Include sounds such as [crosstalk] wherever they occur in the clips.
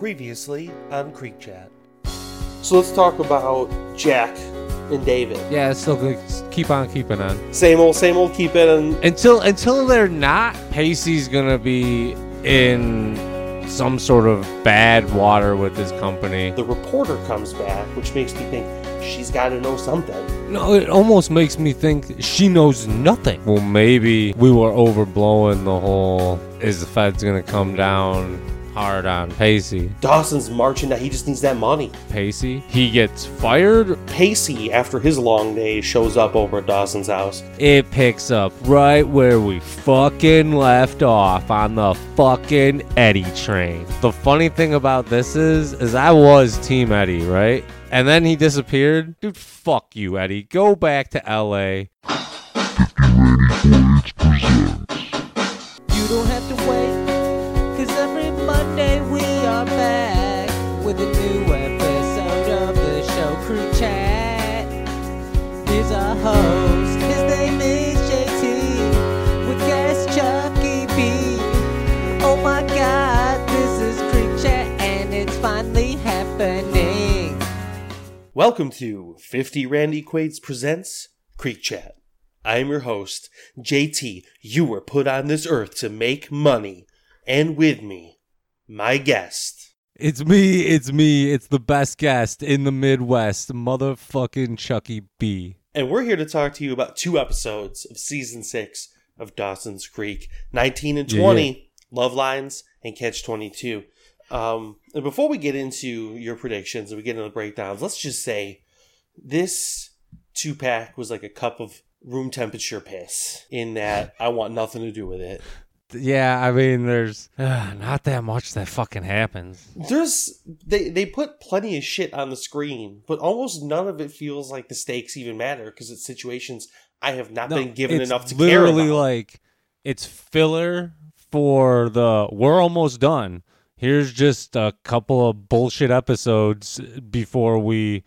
Previously on Creek Chat. So let's talk about Jack and David. Yeah, it's still good. Keep on keeping on Same old, same old. Keep it. And until until they're not. Pacey's gonna be in some sort of bad water with his company. the reporter comes back, which makes me think she's got to know something. No, it almost makes me think she knows nothing. Well, maybe we were overblowing the whole. Is the Fed's gonna come down hard on Pacey? Dawson's marching. Now he just needs that money. Pacey, he gets fired. Pacey, after his long day, shows up over at Dawson's house. It picks up right where we fucking left off on the fucking Eddie train. The funny thing about this is, is I was Team Eddie, right? And then he disappeared. Dude, fuck you, Eddie. Go back to LA. [laughs] Welcome to 50 Randy Quaid's presents Creek Chat. I am your host, JT. You were put on this earth to make money, and with me, my guest. It's me, it's me, it's the best guest in the Midwest, motherfucking Tzhukie B. And we're here to talk to you about two episodes of season six of Dawson's Creek 19 and Yeah, 20, Love Lines, and Catch 22. Um, and before we get into your predictions and we get into the breakdowns, let's just say this two pack was like a cup of room temperature piss, in that I want nothing to do with it. Yeah, I mean, there's uh, [sighs] not that much that fucking happens. There's they they put plenty of shit on the screen, but almost none of it feels like the stakes even matter because it's situations I have not been given enough to care literally about. like it's filler for the we're almost done. Here's just a couple of bullshit episodes before we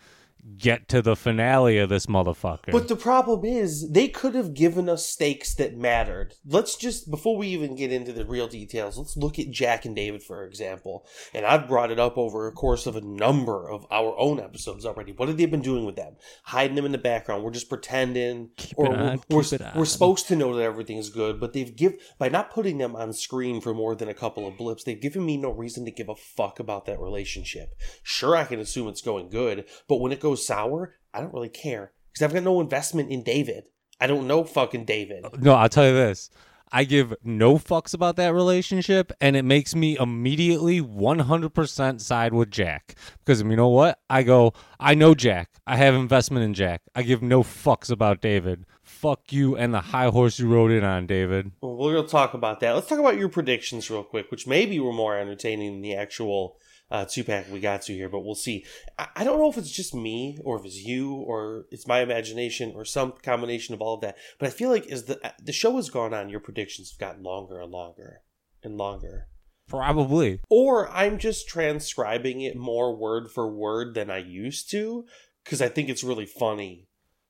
get to the finale of this motherfucker. But the problem is, they could have given us stakes that mattered. Let's just, before we even get into the real details, let's look at Jack and David, for example. And I've brought it up over a course of a number of our own episodes already. What have they been doing with them? Hiding them in the background. We're just pretending. or it on, we're, keep we're, we're supposed to know that everything's good, but they've give by not putting them on screen for more than a couple of blips, they've given me no reason to give a fuck about that relationship. Sure, I can assume it's going good, but when it goes sour, I don't really care because I've got no investment in David. I don't know fucking David. no, I'll tell you this. I give no fucks about that relationship, and it makes me immediately 100% side with Jack. Because you know what? I go, I know Jack. I have investment in Jack. I give no fucks about David. Fuck you and the high horse you rode in on, David. Well, to talk about that. Let's talk about your predictions real quick, which maybe were more entertaining than the actual uh, two pack we got to here, but we'll see. I-, I don't know if it's just me or if it's you or it's my imagination or some combination of all of that, but I feel like as the the show has gone on, your predictions have gotten longer and longer and longer. Probably. Or I'm just transcribing it more word for word than I used to because I think it's really funny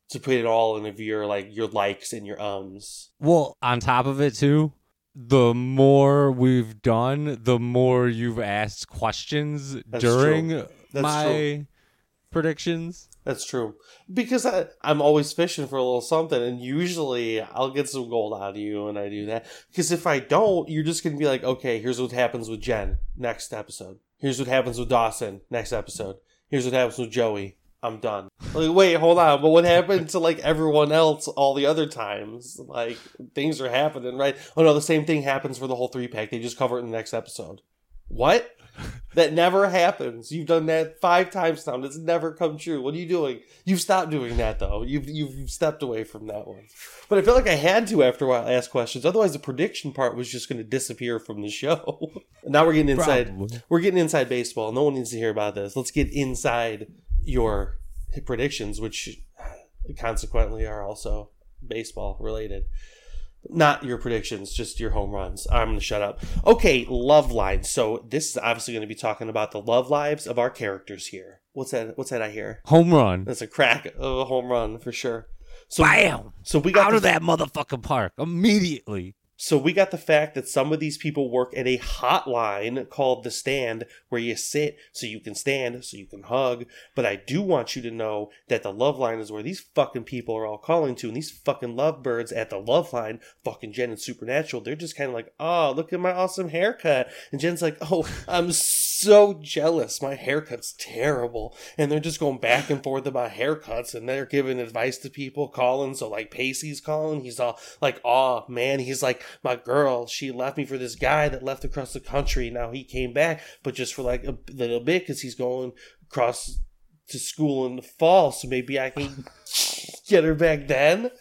to put it all in of your like your likes and your ums. Well, on top of it, too, the more we've done, the more you've asked questions That's during true. That's my true. predictions. That's true. Because I, I'm always fishing for a little something, and usually I'll get some gold out of you when I do that. Because if I don't, you're just going to be like, okay, here's what happens with Jen next episode. Here's what happens with Dawson next episode. Here's what happens with Joey. I'm done. Like, wait, hold on. But what happened to like everyone else all the other times? Like things are happening, right? Oh no, the same thing happens for the whole three pack. They just cover it in the next episode. What? [laughs] That never happens. You've done that five times now. It's never come true. What are you doing? You've stopped doing that though. You've you've stepped away from that one. But I feel like I had to after a while ask questions. Otherwise, the prediction part was just going to disappear from the show. [laughs] now we're getting inside. Probably. We're getting inside baseball. No one needs to hear about this. Let's get inside your predictions, which consequently are also baseball related. Not your predictions, just your home runs. I'm going to shut up. Okay, love lines. So this is obviously going to be talking about the love lives of our characters here. What's that? What's that I hear? Home run. That's a crack of a home run for sure. So, Bam! so we got Out the, of that motherfucking park immediately. So we got the fact that some of these people work at a hotline called The Stand where you sit so you can stand, so you can hug. But I do want you to know that the love line is where these fucking people are all calling to. And these fucking lovebirds at the love line, fucking Jen and Supernatural, they're just kind of like, oh, look at my awesome haircut. And Jen's like, oh, I'm so jealous. My haircut's terrible. And they're just going back and forth about haircuts and they're giving advice to people calling. So like Pacey's calling. He's all like, oh man, he's like, my girl, she left me for this guy that left across the country. Now he came back, but just for like a little bit because he's going across to school in the fall. So maybe I can [laughs] get her back then.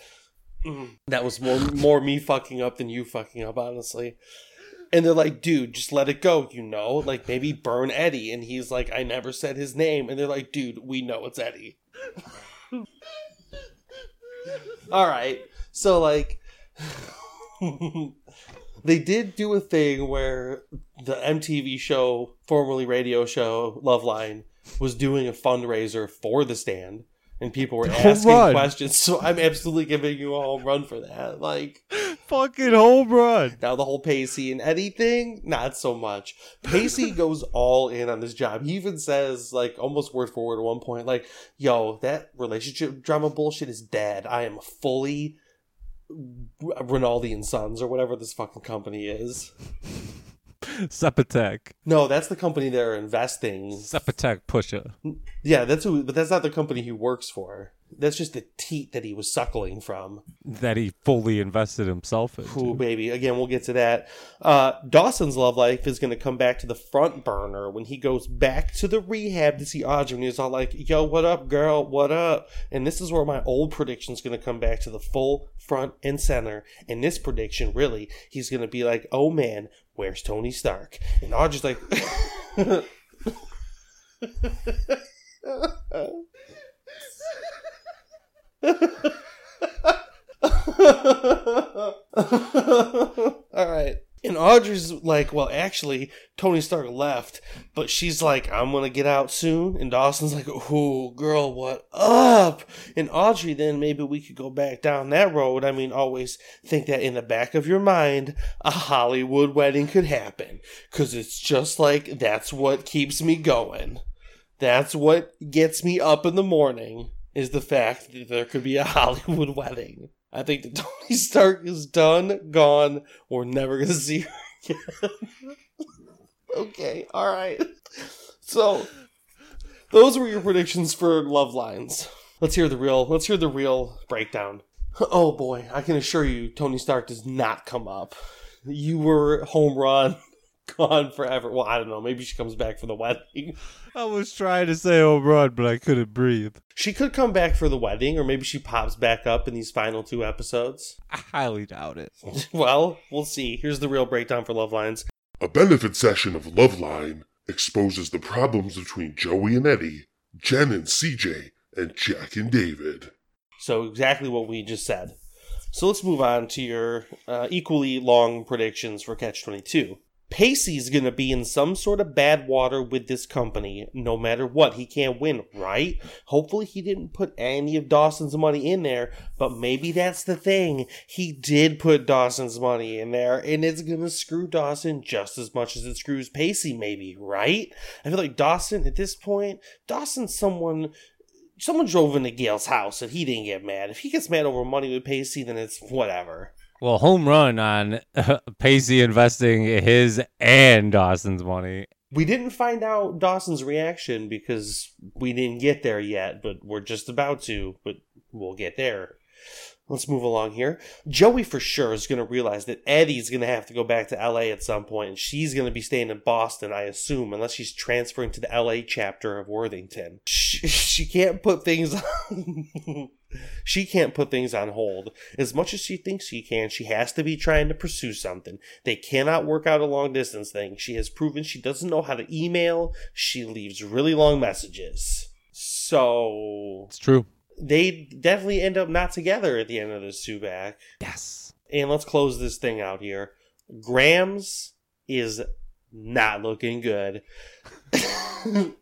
Mm, That was more more me fucking up than you fucking up, honestly. And they're like, dude, just let it go, you know? Like, maybe burn Eddie. And he's like, I never said his name. And they're like, dude, we know it's Eddie. [laughs] All right. So, like, [laughs] they did do a thing where the MTV show, formerly radio show, Loveline, was doing a fundraiser for the stand. And people were [laughs] asking questions. So I'm absolutely giving you a home run for that. Like, Fucking home run. now the whole Pacey and Eddie thing, not so much. Pacey [laughs] goes all in on this job. He even says, like, almost word for word at one point, like, "Yo, that relationship drama bullshit is dead. I am fully Rinaldi and Sons or whatever this fucking company is." Sepatech. No, that's the company they're investing. Sepatech pusher. Yeah, that's who, but that's not the company he works for. That's just the teat that he was suckling from. That he fully invested himself in. Ooh, baby. Again, we'll get to that. Uh, Dawson's love life is going to come back to the front burner when he goes back to the rehab to see Audrey. And he's all like, yo, what up, girl? What up? And this is where my old prediction's going to come back to the full front and center. And this prediction, really, he's going to be like, oh man, where's Tony Stark? And Audrey's like, [laughs] [laughs] All right. And Audrey's like, well, actually, Tony Stark left, but she's like, I'm gonna get out soon. And Dawson's like, oh, girl, what up? And Audrey, then maybe we could go back down that road. I mean, always think that in the back of your mind, a Hollywood wedding could happen. Cause it's just like, that's what keeps me going. That's what gets me up in the morning, is the fact that there could be a [laughs] Hollywood wedding. I think that [laughs] Tony Stark is done, gone. We're never gonna see her again. [laughs] okay, all right. So, those were your predictions for love lines. Let's hear the real. Let's hear the real breakdown. Oh boy, I can assure you, Tony Stark does not come up. You were home run, gone forever. Well, I don't know. Maybe she comes back for the wedding. I was trying to say home run, but I couldn't breathe. She could come back for the wedding, or maybe she pops back up in these final two episodes. I highly doubt it. [laughs] Well, we'll see. Here's the real breakdown for Love Lines. A benefit session of Loveline exposes the problems between Joey and Eddie, Jen and CJ, and Jack and David. So exactly what we just said. So let's move on to your uh, equally long predictions for Catch 22. Pacey's going to be in some sort of bad water with this company no matter what. He can't win, right? Hopefully, he didn't put any of Dawson's money in there, but maybe that's the thing. He did put Dawson's money in there, and it's going to screw Dawson just as much as it screws Pacey, maybe, right? I feel like Dawson, at this point, Dawson's someone someone drove into Gale's house and he didn't get mad. If he gets mad over money with Pacey, then it's whatever. Well, home run on [laughs] Pacey investing his and Dawson's money. We didn't find out Dawson's reaction because we didn't get there yet, but we're just about to, but we'll get there. Let's move along here. Joey for sure is going to realize that Eddie's going to have to go back to LA at some point, and she's going to be staying in Boston, I assume, unless she's transferring to the LA chapter of Worthington. [laughs] She, she can't put things on. [laughs] she can't put things on hold. As much as she thinks she can, she has to be trying to pursue something. They cannot work out a long distance thing. She has proven she doesn't know how to email. She leaves really long messages. So It's true. They definitely end up not together at the end of this two back. Yes. And let's close this thing out here. Grams is not looking good. [laughs]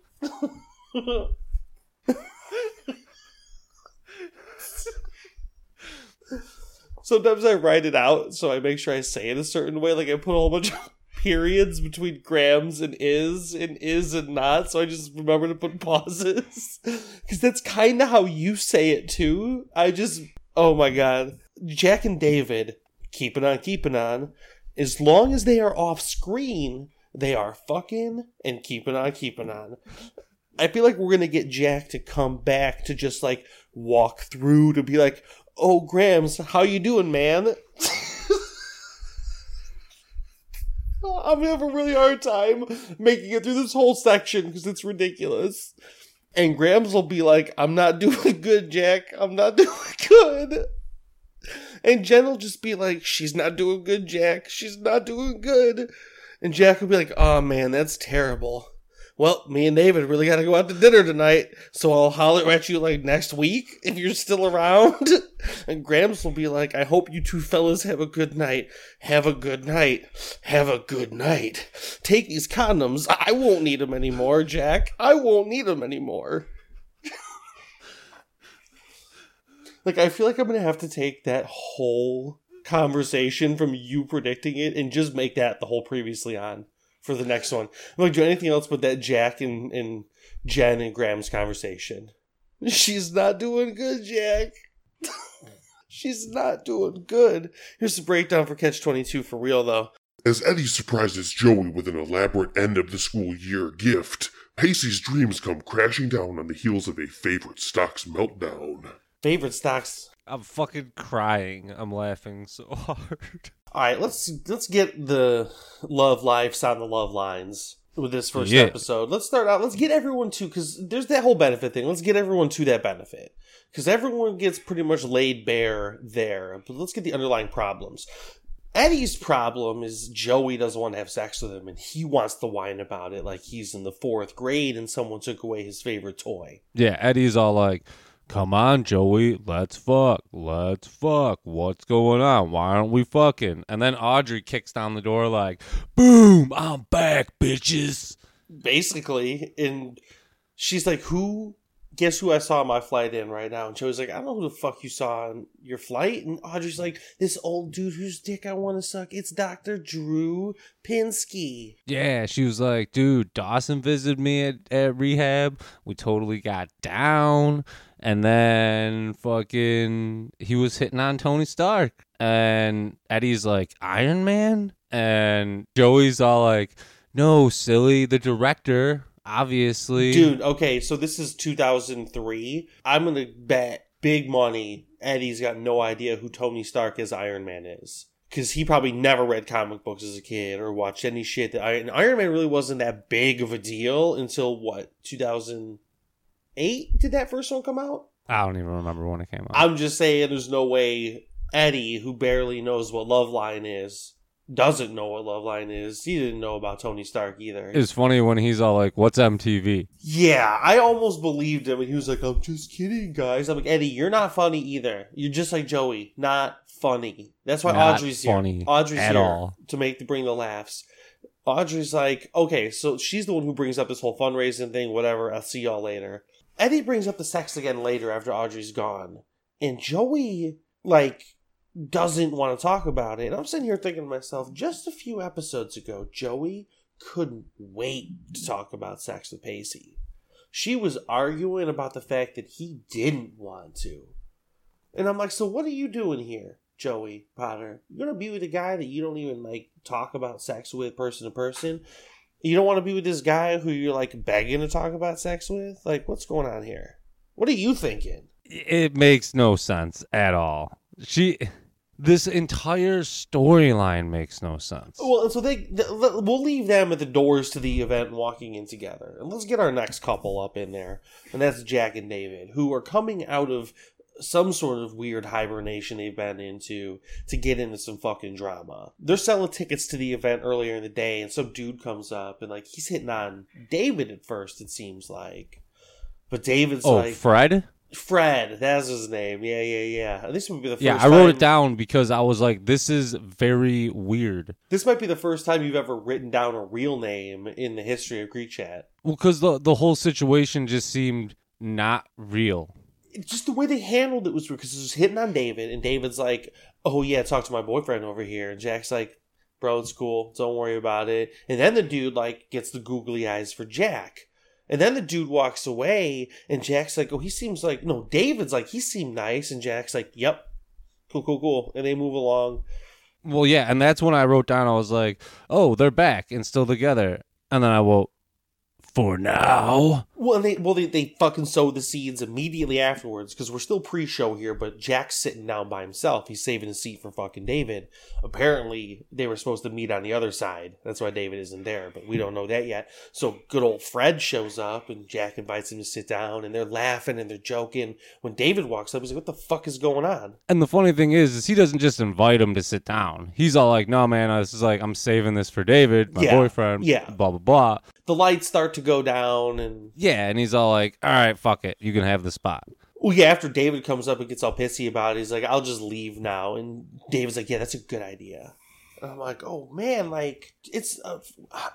sometimes I write it out so I make sure I say it a certain way. Like I put a whole bunch of periods between grams and is and is and not. So I just remember to put [laughs] pauses because that's kind of how you say it too. I just oh my god, Jack and David keeping on keeping on. As long as they are off screen, they are fucking and keeping on keeping on. I feel like we're gonna get Jack to come back to just like walk through to be like, "Oh, Grams, how you doing, man?" I'm have a really hard time making it through this whole section because it's ridiculous. And Grams will be like, "I'm not [laughs] doing good, Jack. I'm not [laughs] doing good." And Jen will just be like, "She's not doing good, Jack. She's not doing good." And Jack will be like, "Oh man, that's terrible." Well, me and David really got to go out to dinner tonight, so I'll holler at you like next week [laughs] if you're still around. [laughs] And Grams will be like, I hope you two fellas have a good night. Have a good night. Have a good night. Take these condoms. I won't need them anymore, Jack. I won't need them anymore. [laughs] like, I feel like I'm going to have to take that whole conversation from you predicting it and just make that the whole previously on for the next one. I'm like, do anything else but that Jack and, and Jen and Grams' conversation. [laughs] She's not doing good, Jack. [laughs] She's not doing good. Here's the breakdown for Catch 22 for real, though. As Eddie surprises Joey with an elaborate end of the school year gift, Pacey's dreams come crashing down on the heels of a favorite stock's meltdown. Favorite stocks. I'm fucking crying. I'm laughing so [laughs] hard. All right, let's let's get the love lives on the love lines with this first Yeah. episode. Let's start out. Let's get everyone to because there's that whole benefit thing. Let's get everyone to that benefit because everyone gets pretty much laid bare there. But let's get the underlying problems. Eddie's problem is Joey doesn't want to have sex with him, and he wants to whine about it like he's in the fourth grade and someone took away his favorite toy. Yeah, Eddie's all like, "Come on, Joey, let's fuck, let's fuck. What's going on? Why aren't we fucking?" And then Audrey kicks down the door like, "Boom! I'm back, bitches." basically and she's like who guess who i saw my flight in right now and joey's like i don't know who the fuck you saw on your flight and audrey's like this old dude whose dick i want to suck it's dr drew pinsky Yeah, she was like, "Dude, Dawson visited me at, at rehab. We totally got down." And then fucking he was hitting on Tony Stark. And Eddie's like, "Iron Man?" And Joey's all like, "No, silly, the director, obviously." dude okay so this is 2003 i'm gonna bet big money eddie's got no idea who tony stark as iron man is because he probably never read comic books as a kid or watched any shit that Iron, Iron Man really wasn't that big of a deal until what 2008 did that first one come out I don't even remember when it came out. I'm just saying there's no way Eddie, who barely knows what Love Line is, doesn't know what Love Line is. He didn't know about Tony Stark either. it's funny when he's all like, "What's MTV?" yeah, I almost believed him, and he was like, "I'm just kidding, guys." I'm like, Eddie, you're not funny either. You're just like Joey, not funny. That's why Not Audrey's funny here. Audrey's at here all. to make to bring the laughs. Audrey's like, okay, so she's the one who brings up this whole fundraising thing, whatever. I'll see y'all later. Eddie brings up the sex again later after Audrey's gone. And Joey, like, doesn't want to talk about it. And I'm sitting here thinking to myself, just a few episodes ago, Joey couldn't wait to talk about sex with Pacey. She was arguing about the fact that he didn't want to. And I'm like, so what are you doing here, Joey Potter? You're gonna be with a guy that you don't even like talk about sex with person to person. You don't want to be with this guy who you're like begging to talk about sex with? Like, what's going on here? What are you thinking? it makes no sense at all. She, this entire storyline makes no sense. Well, so they th- we'll leave them at the doors to the event and walking in together, and let's get our next couple up in there, and that's Jack and David, who are coming out of some sort of weird hibernation they've been into to get into some fucking drama. They're selling tickets to the event earlier in the day, and some dude comes up and like he's hitting on David at first. It seems like, but David's oh, like Fred. Fred. That's his name. Yeah, yeah, yeah. This would be the first. Yeah, I wrote time- it down because I was like, "This is very weird." This might be the first time you've ever written down a real name in the history of Creek Chat. Well, because the the whole situation just seemed not real. Just the way they handled it was because it was hitting on David, and David's like, oh yeah, talk to my boyfriend over here. And Jack's like, bro, it's cool. Don't worry about it. And then the dude like gets the googly eyes for Jack. And then the dude walks away, and Jack's like, oh, he seems like no. David's like, he seemed nice, and Jack's like, yep, cool, cool, cool. And they move along. Well, yeah, and that's when I wrote down. I was like, "Oh, they're back and still together." And then I wrote, "For now." Well, they well they, they fucking sow the seeds immediately afterwards because we're still pre-show here, but Jack's sitting down by himself. He's saving his seat for fucking David. Apparently, they were supposed to meet on the other side. That's why David isn't there, but we don't know that yet. So good old Fred shows up, and Jack invites him to sit down, and they're laughing and they're joking. When David walks up, he's like, "What the fuck is going on?" And the funny thing is, is he doesn't just invite him to sit down. He's all like, "No, man, this is like I'm saving this for David, my Yeah, boyfriend." yeah. Blah blah blah. The lights start to go down, and Yeah, and he's all like, "All right, fuck it, you can have the spot." Well, yeah, after David comes up and gets all pissy about it, he's like, I'll just leave now. And David's like, yeah, that's a good idea. And I'm like, oh, man, like, it's, uh,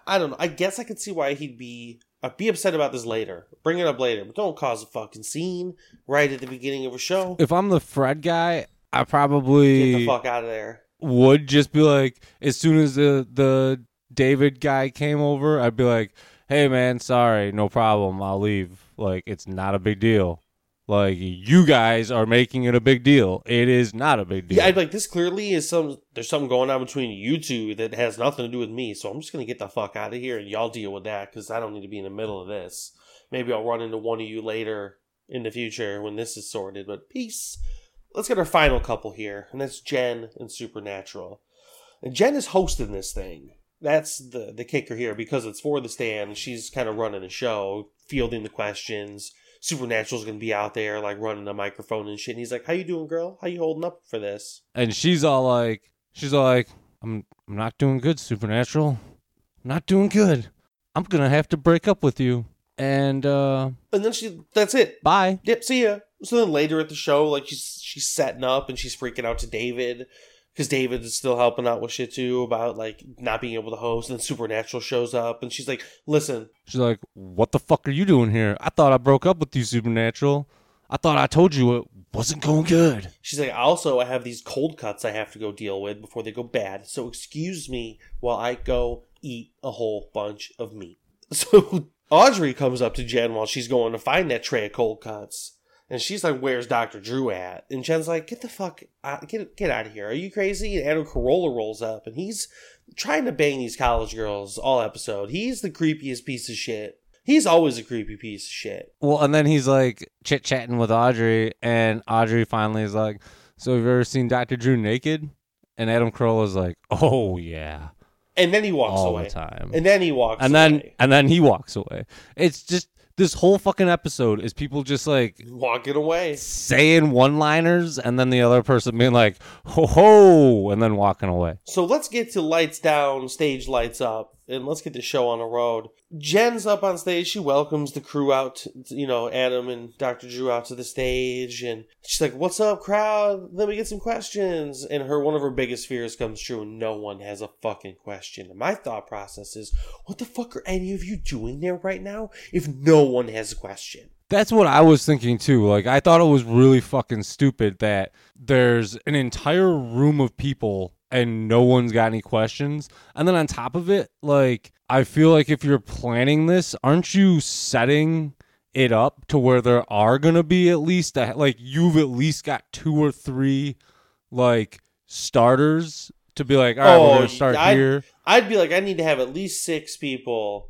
I don't know. I guess I could see why he'd be, I'd be upset about this later. Bring it up later, but don't cause a fucking scene right at the beginning of a show. If I'm the Fred guy, I Get probably the fuck out of there. would just be like, as soon as the the David guy came over, I'd be like, "Hey, man, sorry, no problem, I'll leave. Like, it's not a big deal. Like, you guys are making it a big deal. It is not a big deal." Yeah, I'd like, this clearly is some, there's something going on between you two that has nothing to do with me. So I'm just to get the fuck out of here and y'all deal with that because I don't need to be in the middle of this. Maybe I'll run into one of you later in the future when this is sorted, but peace. Let's get our final couple here, and that's Jen and Supernatural. And Jen is hosting this thing. That's the the kicker here because it's for the stand. She's kind of running the show, fielding the questions. Supernatural's gonna be out there like running the microphone and shit. And he's like, "How you doing, girl? How you holding up for this?" and she's all like, "She's all like, I'm I'm not doing good, Supernatural. I'm not doing good. I'm gonna have to break up with you." And uh, And then she, that's it. bye. Yep, see ya. So then later at the show, like she's she's setting up and she's freaking out to David because David is still helping out with shit too about like not being able to host. And Supernatural shows up and she's like, "Listen, She's like, "What the fuck are you doing here? I thought I broke up with you, Supernatural. I thought I told you it wasn't going good." She's like, also, I have these cold cuts I have to go deal with before they go bad. So excuse me while I go eat a whole bunch of meat. [laughs] So Audrey comes up to Jen while she's going to find that tray of cold cuts. And she's like, "Where's Doctor Drew at?" And Jen's like, "Get the fuck out, get get out of here! Are you crazy?" And Adam Carolla rolls up, and he's trying to bang these college girls all episode. He's the creepiest piece of shit. He's always a creepy piece of shit. Well, and then he's like chit chatting with Audrey, and Audrey finally is like, "So have you ever seen Doctor Drew naked?" And Adam Carolla's like, "Oh yeah, And then he walks all away. the time." And then he walks. and then away. and then he walks away. It's just this whole fucking episode is people just like walking away. saying one liners and then the other person being like ho ho and then walking away. So let's get to lights down, stage lights up, and let's get the show on the road. Jen's up on stage. She welcomes the crew out, to, you know, Adam and Dr. Drew out to the stage, and she's like, "What's up, crowd? Let me get some questions." And her one of her biggest fears comes true, no one has a fucking question. And my thought process is, what the fuck are any of you doing there right now? If no one has a question, That's what I was thinking too. Like I thought it was really fucking stupid that there's an entire room of people and no one's got any questions. And then on top of it, like I feel like if you're planning this, aren't you setting it up to where there are going to be at least a, like you've at least got two or three like starters to be like, all right, we're Oh, going to start I- here. I'd be like, I need to have at least six people,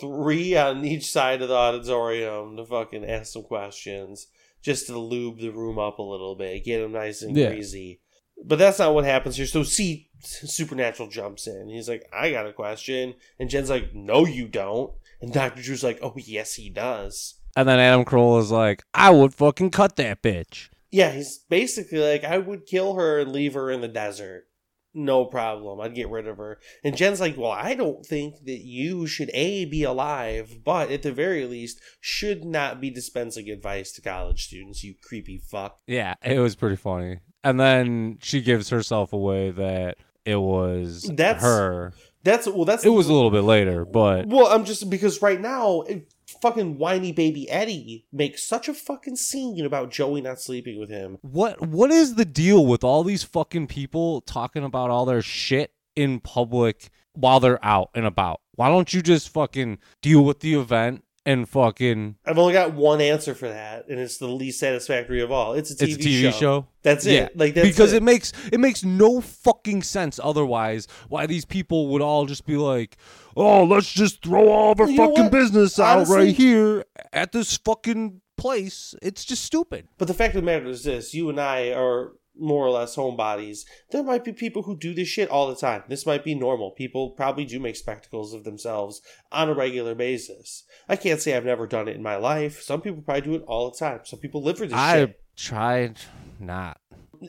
three on each side of the auditorium, to fucking ask some questions, just to lube the room up a little bit, get them nice and Yeah. greasy. But that's not what happens here. So, see, Supernatural jumps in. He's like, I got a question. And Jen's like, No, you don't. And Dr. Drew's like, Oh, yes, he does. And then Adam Carolla is like, I would fucking cut that bitch. Yeah, he's basically like, I would kill her and leave her in the desert. No problem. I'd get rid of her. And Jen's like, Well, I don't think that you should A, be alive, but at the very least, should not be dispensing advice to college students, you creepy fuck. Yeah, it was pretty funny. And then she gives herself away that it was That's- her. That's, well, that's, It was a little bit later, but well, I'm just, because right now, it, fucking whiny baby Eddie makes such a fucking scene about Joey not sleeping with him. What what is the deal with all these fucking people talking about all their shit in public while they're out and about? Why don't you just fucking deal with the event and fucking I've only got one answer for that, and it's the least satisfactory of all. It's a TV, it's a TV show? That's it. Like that's because it. it. makes it makes no fucking sense otherwise. Why these people would all just be like, "Oh, let's just throw all of our You fucking business out Honestly- right here at this fucking place." It's just stupid. But the fact of the matter is this: you and I are more or less homebodies. There might be people who do this shit all the time. This might be normal. People probably do make spectacles of themselves on a regular basis. I can't say I've never done it in my life. Some people probably do it all the time. Some people live for this shit. I shit. tried not.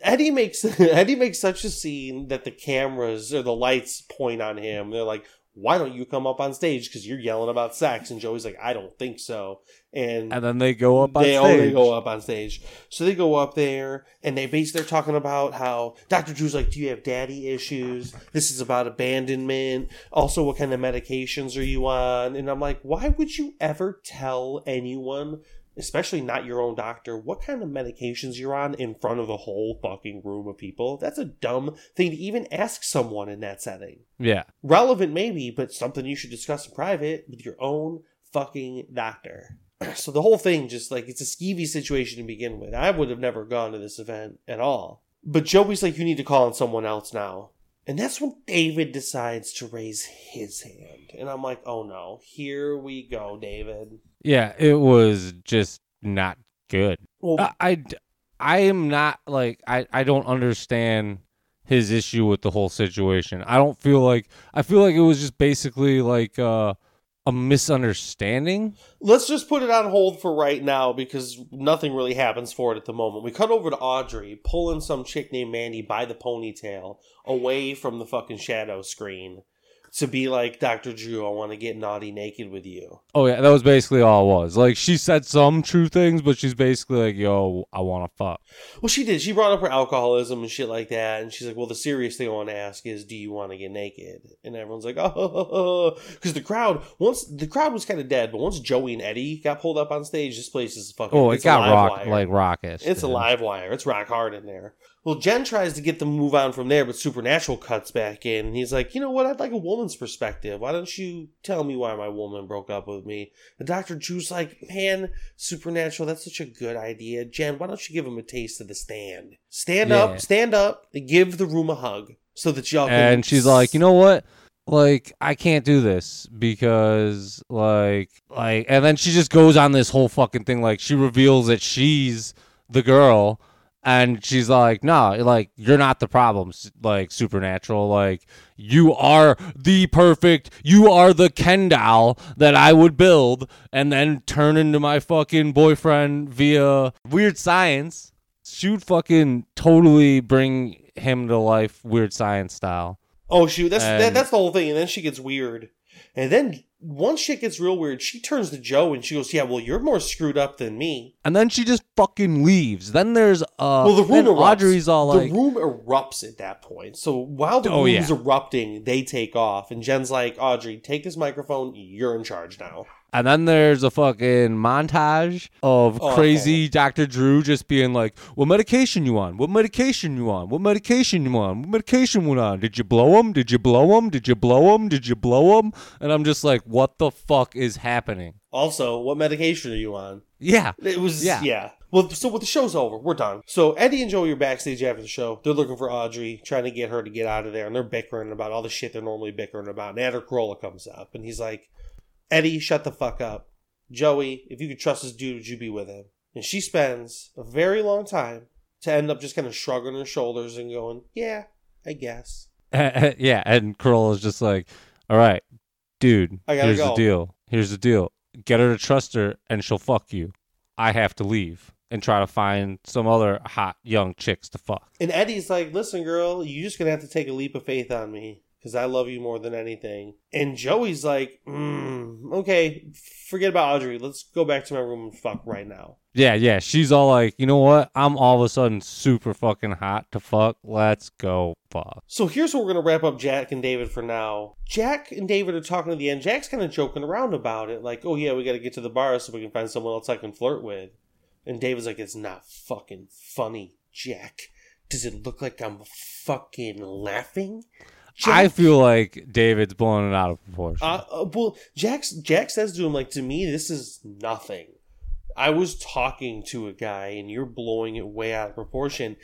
Eddie makes [laughs] Eddie makes such a scene that the cameras or the lights point on him. They're like, "Why don't you come up on stage? Because you're yelling about sex." And Joey's like, "I don't think so." And And then they go up on they, stage. They go up on stage. So they go up there and they basically they're talking about how Dr. Drew's like, Do you have daddy issues? This is about abandonment. Also, what kind of medications are you on? And I'm like, why would you ever tell anyone, especially not your own doctor, what kind of medications you're on in front of a whole fucking room of people? That's a dumb thing to even ask someone in that setting. Yeah. Relevant maybe, but something you should discuss in private with your own fucking doctor. [clears throat] So the whole thing just like it's a skeevy situation to begin with. I would have never gone to this event at all. But Joey's like, you need to call on someone else now. And that's when David decides to raise his hand. And I'm like, oh no, here we go, David. Yeah, it was just not good. Well, I am not like I, I don't understand his issue with the whole situation. I don't feel like I feel like it was just basically like uh, a misunderstanding. let's just put it on hold for right now because nothing really happens for it at the moment. We cut over to Audrey pulling some chick named Mandy by the ponytail away from the fucking shadow screen to be like, Dr. Drew, I want to get naughty naked with you. Oh yeah, that was basically all it was. Like she said some true things, but she's basically like, "Yo, I want to fuck." Well, she did. She brought up her alcoholism and shit like that. And she's like, well, the serious thing I want to ask is, do you want to get naked? And everyone's like, [laughs] oh, because the crowd, once the crowd was kind of dead, but once Joey and Eddie got pulled up on stage, this place is fucking. Oh, it got rock wire. like rockish. It's a live wire. It's rock hard in there. Well, Jen tries to get them to move on from there, but Supernatural cuts back in. And he's like, you know what? I'd like a woman's perspective. Why don't you tell me why my woman broke up with me? And Dr. Drew's like, man, Supernatural, that's such a good idea. Jen, why don't you give him a taste of the stand? Stand Yeah. up, stand up, and give the room a hug so that y'all can. and she's like, you know what? Like I can't do this because like like and then she just goes on this whole fucking thing like she reveals that she's the girl and she's like, "No, like you're not the problem, like supernatural. Like you are the perfect, you are the Ken doll that I would build and then turn into my fucking boyfriend via weird science." She would fucking totally bring him to life, weird science style. Oh shoot, that's that, that's the whole thing. And then she gets weird, and then once shit gets real weird, she turns to Joe and she goes, "Yeah, well, you're more screwed up than me." and then she just fucking leaves. Then there's uh, Well, the room erupts. Audrey's all like, the room erupts at that point. So while the Oh, room's yeah. erupting, they take off, and Jen's like, "Audrey, take this microphone. You're in charge now." And then there's a fucking montage of Awful. crazy oh. Dr. Drew just being like, "What medication you on? What medication you on? What medication you on? What medication went on? Did you blow him? Did you blow him? Did you blow him? Did you blow him?" And I'm just like, "What the fuck is happening?" Also, what medication are you on? Yeah, It was yeah. Yeah. Well, so with the show's over, we're done. So Eddie and Joey are backstage after the show. They're looking for Audrey, trying to get her to get out of there, and they're bickering about all the shit they're normally bickering about. And Adam Carolla comes up, and he's like, "Eddie, shut the fuck up. Joey, if you could trust this dude, would you be with him?" And she spends a very long time to end up just kind of shrugging her shoulders and going, "Yeah, I guess." [laughs] yeah, and Carolla's just like, "All right, dude, I gotta here's go." the deal. Here's the deal. Get her to trust her, and she'll fuck you. I have to leave and try to find some other hot young chicks to fuck." And Eddie's like, listen, girl, you're just going to have to take a leap of faith on me because I love you more than anything. And Joey's like, mm, okay, forget about Audrey. Let's go back to my room and fuck right now. Yeah, yeah. She's all like, you know what? I'm all of a sudden super fucking hot to fuck. Let's go fuck. So here's where we're gonna wrap up Jack and David for now. Jack and David are talking at the end. Jack's kind of joking around about it, like, "Oh yeah, we got to get to the bar so we can find someone else I can flirt with." And David's like, "It's not fucking funny, Jack. Does it look like I'm fucking laughing?" I feel like David's blowing it out of proportion. Uh, uh, well, Jack's, Jack says to him, like, to me, this is nothing. I was talking to a guy and you're blowing it way out of proportion.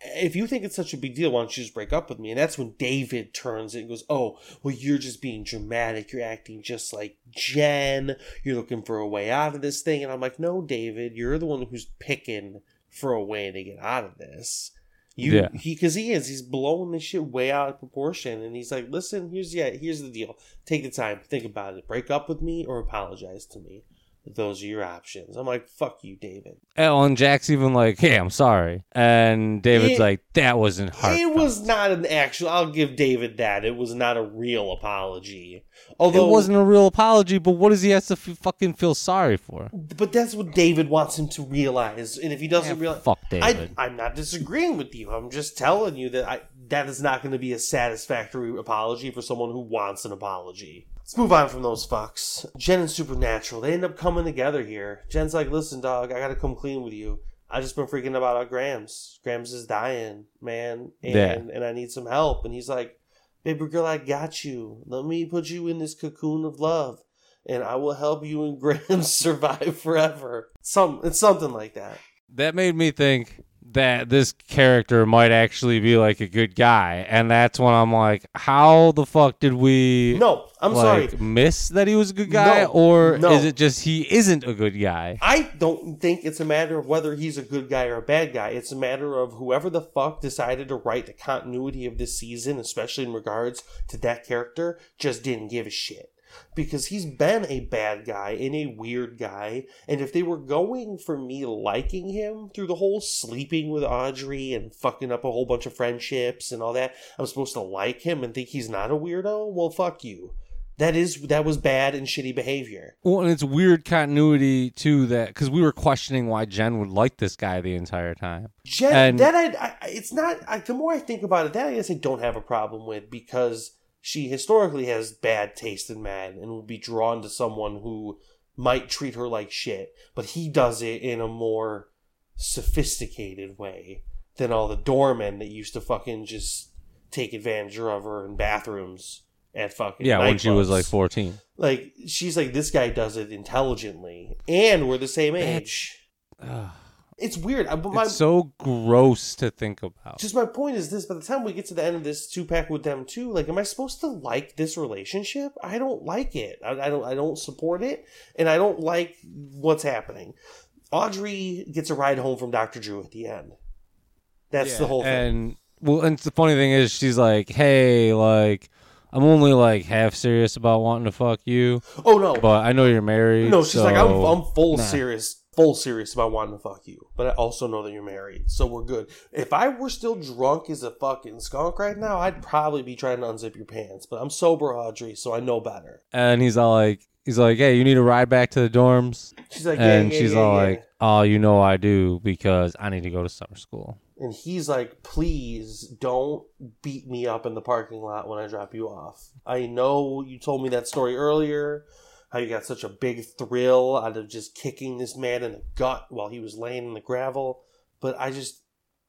If you think it's such a big deal, why don't you just break up with me? And that's when David turns it and goes, Oh, well, you're just being dramatic. You're acting just like Jen. You're looking for a way out of this thing. And I'm like, No, David, you're the one who's picking for a way to get out of this. You, Yeah. he, because he is, he's blowing this shit way out of proportion, and he's like, "Listen, here's yeah, here's the deal. Take the time, think about it. Break up with me or apologize to me. Those are your options." I'm like, "Fuck you, David." Oh, and Jack's even like, hey, I'm sorry. And David's It- like, that wasn't hard. It was not an actual. I'll give David that. It was not a real apology. Although it wasn't a real apology, but what does he have to f- fucking feel sorry for? but that's what David wants him to realize. And if he doesn't realize, Fuck I, David. I'm not disagreeing with you. I'm just telling you that I, that is not going to be a satisfactory apology for someone who wants an apology. Let's move on from those fucks. Jen and Supernatural, they end up coming together here. Jen's like, listen, dog, I got to come clean with you. I just been freaking about our Grams. Grams is dying, man, and Yeah. and I need some help. And he's like, baby girl, I got you. Let me put you in this cocoon of love, and I will help you and [laughs] Grams survive forever. Some, it's something like that. that made me think that this character might actually be like a good guy. And that's when I'm like, how the fuck did we No, I'm like sorry. miss that he was a good guy? No, or no. is it just he isn't a good guy? I don't think it's a matter of whether he's a good guy or a bad guy. It's a matter of whoever the fuck decided to write the continuity of this season, especially in regards to that character, just didn't give a shit. Because he's been a bad guy and a weird guy, and if they were going for me liking him through the whole sleeping with Audrey and fucking up a whole bunch of friendships and all that, I'm supposed to like him and think he's not a weirdo? Well, fuck you. That is that was bad and shitty behavior. Well, and it's weird continuity too that because we were questioning why Jen would like this guy the entire time. Jen, And- that I, I, it's not. I, the more I think about it, that I guess I don't have a problem with because she historically has bad taste in men and would be drawn to someone who might treat her like shit, but he does it in a more sophisticated way than all the doormen that used to fucking just take advantage of her in bathrooms at fucking Yeah, when she was like 14. like she's like this guy does it intelligently and we're the same age. Ugh. It's weird. I- my, It's so gross to think about. just my point is this: by the time we get to the end of this two pack with them too, like, am I supposed to like this relationship? I don't like it. I, I don't. I don't support it, and I don't like what's happening. Audrey gets a ride home from Doctor Drew at the end. That's the whole thing. And well, and the funny thing is, she's like, "Hey, like, I'm only like half serious about wanting to fuck you, oh no, but I know you're married." no, she's like, I'm, I'm full nah." serious, full serious about wanting to fuck you, but I also know that you're married, so we're good. If I were still drunk as a fucking skunk right now, I'd probably be trying to unzip your pants. But I'm sober, Audrey, so I know better. And he's all like, "He's like, hey, you need a ride back to the dorms?" She's like, yeah, and yeah, she's yeah, all like, "Oh, you know I do because I need to go to summer school." And he's like, please don't beat me up in the parking lot when I drop you off. I know you told me that story earlier, how you got such a big thrill out of just kicking this man in the gut while he was laying in the gravel. But I just,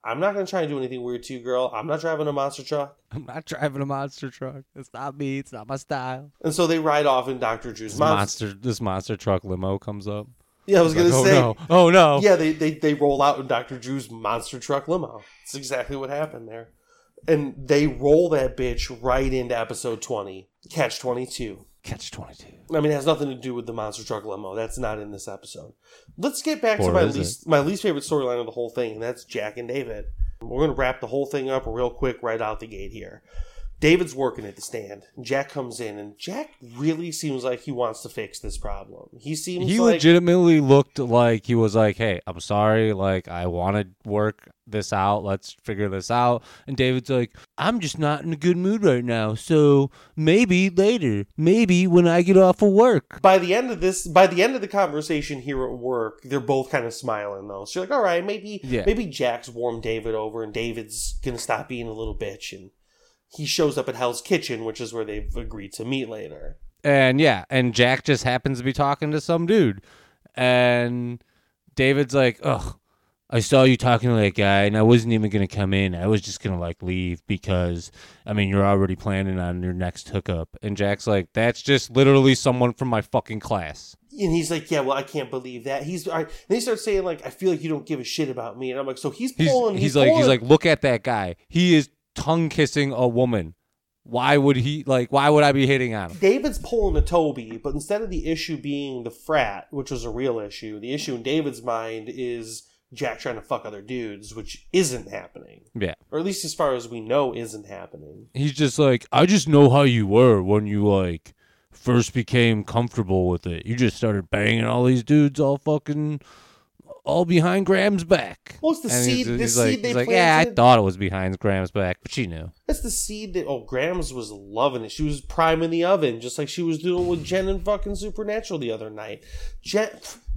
I'm not going to try and do anything weird to you, girl. I'm not driving a monster truck. [laughs] I'm not driving a monster truck. It's not me. It's not my style. And so they ride off in Dr. Drew's This monster. monster, this monster truck limo comes up. Yeah, I was going Like, to oh say. no! Oh no! [laughs] Yeah, they, they they roll out in Dr. Drew's monster truck limo. It's exactly what happened there. And they roll that bitch right into episode 20, Catch 22. Catch twenty two. I mean, it has nothing to do with the monster truck limo. That's not in this episode. Let's get back to my least my least favorite storyline of the whole thing, and that's Jack and David. We're going to wrap the whole thing up real quick right out the gate here. David's working at the stand. Jack comes in, and Jack really seems like he wants to fix this problem. He seems He like legitimately looked like he was like, "Hey, I'm sorry. Like, I want to work this out. Let's figure this out." And David's like, "I'm just not in a good mood right now. So maybe later. Maybe when I get off of work." by the end of this, by the end of the conversation here at work, they're both kind of smiling though. So you're like, all right, maybe, Yeah. maybe Jack's warmed David over, and David's gonna stop being a little bitch, and he shows up at Hell's Kitchen, which is where they've agreed to meet later. And yeah, and Jack just happens to be talking to some dude. And David's like, Ugh, I saw you talking to that guy and I wasn't even gonna come in. I was just gonna like leave because I mean you're already planning on your next hookup. And Jack's like, That's just literally someone from my fucking class. And he's like, yeah, well, I can't believe that. He's, right. and he starts saying like, I feel like you don't give a shit about me, and I'm like, so he's He's pulling. he's, like he's like, Look at that guy. He is tongue kissing a woman. Why would he like why would I be hitting on him? David's pulling a Toby, but instead of the issue being the frat, which was a real issue, the issue in David's mind is Jack trying to fuck other dudes, which isn't happening. Yeah. Or at least as far as we know, isn't happening. he's just like, I just know how you were when you like first became comfortable with it. You just started banging all these dudes all fucking all behind Grams' back. Well, it's the And seed- He's, the he's like, seed he's like, yeah, I thought it was behind Grams' back, but she knew. That's the seed that, oh, Grams was loving it. She was priming the oven, just like she was doing with Jen and fucking Supernatural the other night. Jen,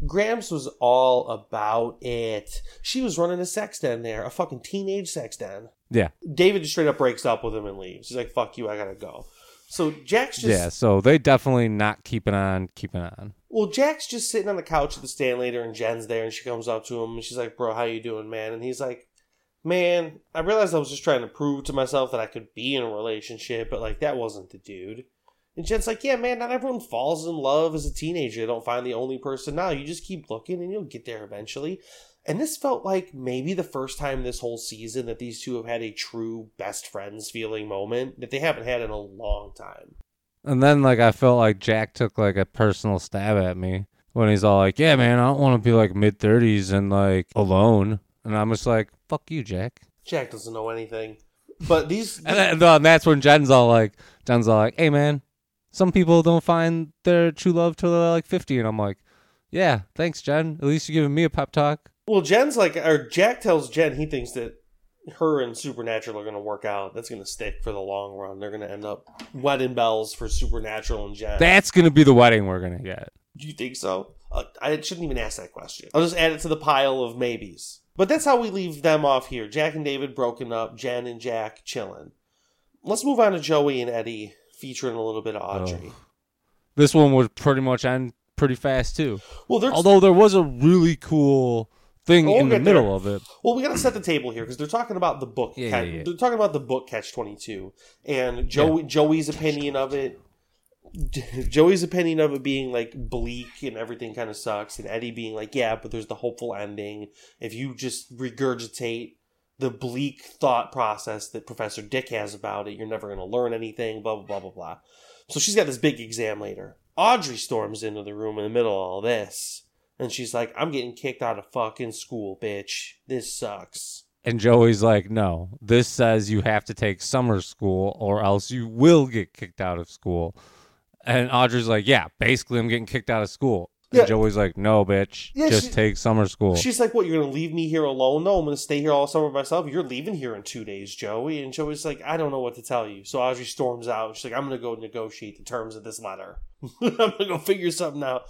Grams was all about it. She was running a sex den there, a fucking teenage sex den. Yeah, David just straight up breaks up with him and leaves. He's like, "Fuck you, I gotta go." So Jack's just yeah. So they definitely not keeping on, keeping on. Well, Jack's just sitting on the couch at the stand later, and Jen's there, and she comes up to him, and she's like, "Bro, how you doing, man?" And he's like, "Man, I realized I was just trying to prove to myself that I could be in a relationship, but like that wasn't the dude." And Jen's like, "Yeah, man, not everyone falls in love as a teenager. They don't find the only person now. You just keep looking, and you'll get there eventually." And this felt like maybe the first time this whole season that these two have had a true best friends feeling moment that they haven't had in a long time. And then like I felt like Jack took like a personal stab at me when he's all like, "Yeah, man, I don't want to be like mid thirties and like alone." And I'm just like, "Fuck you, Jack." Jack doesn't know anything. But these, [laughs] And, then, and that's when Jen's all like, Jen's all like, "Hey, man, some people don't find their true love till they're like 50." And I'm like, "Yeah, thanks, Jen. At least you're giving me a pep talk." Well, Jen's like, or Jack tells Jen he thinks that her and Supernatural are going to work out. That's going to stick for the long run. They're going to end up wedding bells for Supernatural and Jen. That's gonna be the wedding we're gonna get. Do you think so? Uh, I shouldn't even ask that question. I'll just add it to the pile of maybes. But that's how we leave them off here. Jack and David broken up. Jen and Jack chilling. Let's move on to Joey and Eddie, featuring a little bit of Audrey. This one would pretty much end pretty fast too. Well, Although there was a really cool thing we'll in the get there. middle of it. Well, we got to set the table here because they're talking about the book. Yeah, yeah, yeah. They're talking about the book Catch Twenty Two, and Joey Joey's opinion of it. [laughs] Joey's opinion of it being like bleak and everything kind of sucks, and Eddie being like, "Yeah, but there's the hopeful ending. If you just regurgitate the bleak thought process that Professor Dick has about it, you're never going to learn anything." Blah blah blah blah blah. So she's got this big exam later. Audrey storms into the room in the middle of all this, and she's like, "I'm getting kicked out of fucking school, bitch. This sucks." And Joey's like, no, this says you have to take summer school or else you will get kicked out of school. And Audrey's like, yeah, basically I'm getting kicked out of school. Yeah. And Joey's like, no, bitch, Yeah, just she- take summer school. She's like, "What? You're gonna leave me here alone? No, I'm gonna stay here all summer myself. You're leaving here in two days, Joey." And Joey's like, "I don't know what to tell you." So Audrey storms out. She's like, "I'm gonna go negotiate the terms of this letter. [laughs] I'm gonna go figure something out."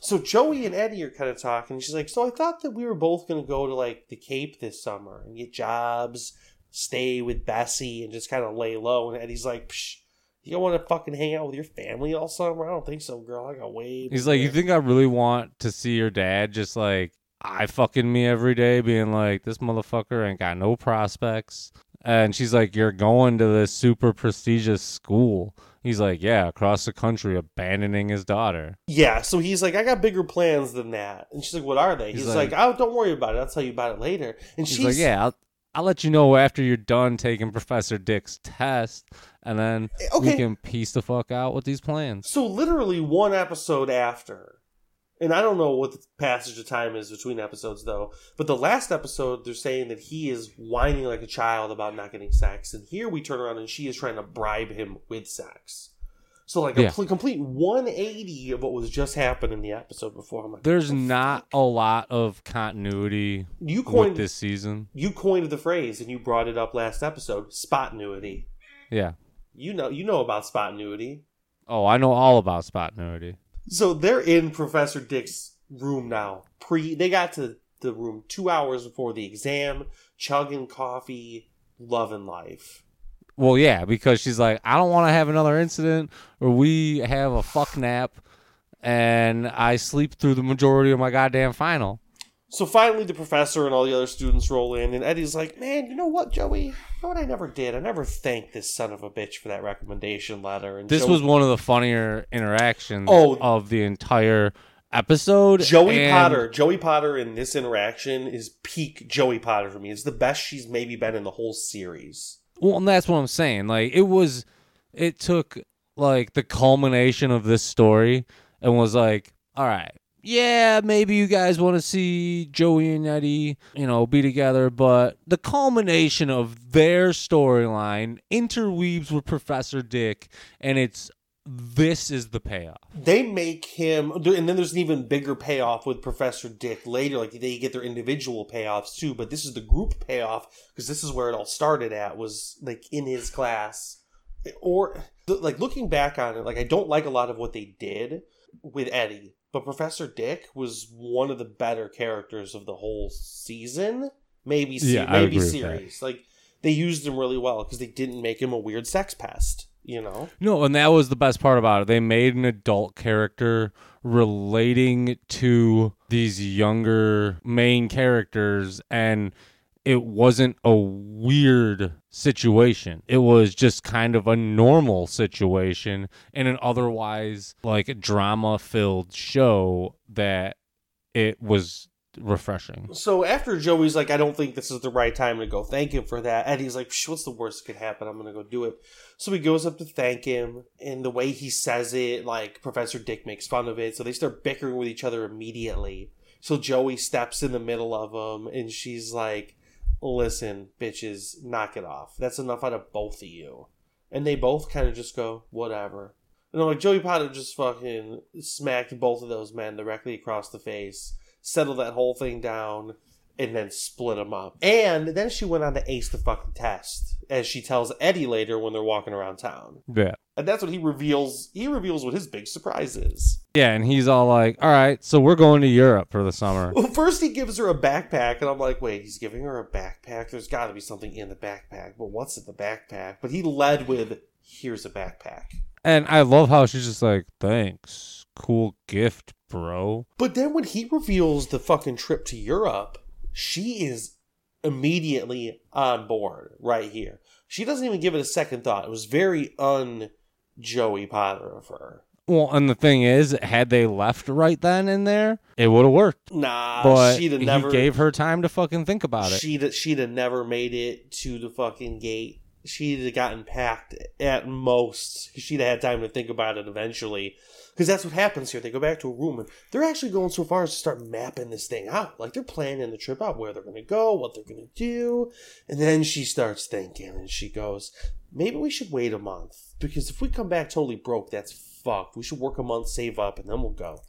So Joey and Eddie are kind of talking. She's like, "So I thought that we were both gonna go to like the Cape this summer and get jobs, stay with Bessie, and just kind of lay low." And Eddie's like, Psh, "You don't want to fucking hang out with your family all summer? I don't think so, girl. I got way." He's like, you think I really want to see your dad just like I fucking me every day, being like, this motherfucker ain't got no prospects. And she's like, you're going to this super prestigious school. He's like, yeah, across the country, abandoning his daughter. Yeah, so he's like, I got bigger plans than that. And she's like, What are they? He's, He's like, like- Oh, don't worry about it. I'll tell you about it later. And She's she's like, yeah, I'll, I'll let you know after you're done taking Professor Dick's test, and then Okay. we can piece the fuck out with these plans. So literally one episode after, And I don't know what the passage of time is between episodes though. But the last episode, they're saying that he is whining like a child about not getting sex, and here we turn around and she is trying to bribe him with sex. So like a Yeah. pl- complete 180 of what was just happened in the episode before. I'm like, There's not a lot of continuity fuck? you with coined this season. you coined the phrase and you brought it up last episode, spotnuity. Yeah. You know you know about spotnuity. Oh, I know all about spotnuity. So they're in Professor Dick's room now. Pre they got to the room two hours before the exam, chugging coffee, loving life. Well, yeah, because she's like, I don't want to have another incident where we have a fuck nap and I sleep through the majority of my goddamn final. So finally the professor and all the other students roll in and Eddie's like, Man, you know what, Joey? You know what I never did? I never thanked this son of a bitch for that recommendation letter. And This Joey- was one of the funnier interactions Oh. of the entire episode. Joey and- Potter. Joey Potter in this interaction is peak Joey Potter for me. It's the best she's maybe been in the whole series. Well, and that's what I'm saying. Like it was, it took like the culmination of this story and was like, all right, yeah, maybe you guys want to see Joey and Eddie, you know, be together, but the culmination of their storyline interweaves with Professor Dick, and it's this is the payoff. they make him and then there's an even bigger payoff with professor dick later like they get their individual payoffs too but this is the group payoff because this is where it all started at was like in his class. Or like looking back on it like i don't like a lot of what they did with eddie but professor dick was one of the better characters of the whole season. Maybe Yeah, maybe series. Like they used him really well because they didn't make him a weird sex pest you know No, and that was the best part about it. They made an adult character relating to these younger main characters and it wasn't a weird situation. It was just kind of a normal situation in an otherwise like drama filled show that it was refreshing. So after Joey's like, I don't think this is the right time to go thank him for that, And he's like, "Psh, what's the worst that could happen? I'm gonna go do it. So he goes up to thank him, and the way he says it, like Professor Dick makes fun of it. So they start bickering with each other immediately. So Joey steps in the middle of them, and she's like, "Listen, bitches, knock it off. That's enough out of both of you." And they both kind of just go, "Whatever." And I'm like, Joey Potter just fucking smacked both of those men directly across the face settle that whole thing down, and then split them up. And then she went on to ace the fucking test, as she tells Eddie later when they're walking around town. Yeah. And that's what he reveals. He reveals what his big surprise is. Yeah, and he's all like, "All right, so we're going to Europe for the summer." Well, first he gives her a backpack, and I'm like, wait, he's giving her a backpack? There's got to be something in the backpack. But what's in the backpack? But he led with, here's a backpack. And I love how she's just like, "Thanks. Cool gift, bro." But then when he reveals the fucking trip to Europe, she is immediately on board right here. She doesn't even give it a second thought. It was very un Joey Potter of her. Well, and the thing is, had they left right then and there, it would have worked. Nah, But she'd have he gave her time to fucking think about it. She'd she'd have never made it to the fucking gate. She'd have gotten packed at most. She'd have had time to think about it eventually. Because that's what happens here. They go back to a room and they're actually going so far as to start mapping this thing out. Like they're planning the trip out, where they're going to go, what they're going to do. And then she starts thinking and she goes, maybe we should wait a month. Because if we come back totally broke, that's fucked. We should work a month, save up, and then we'll go.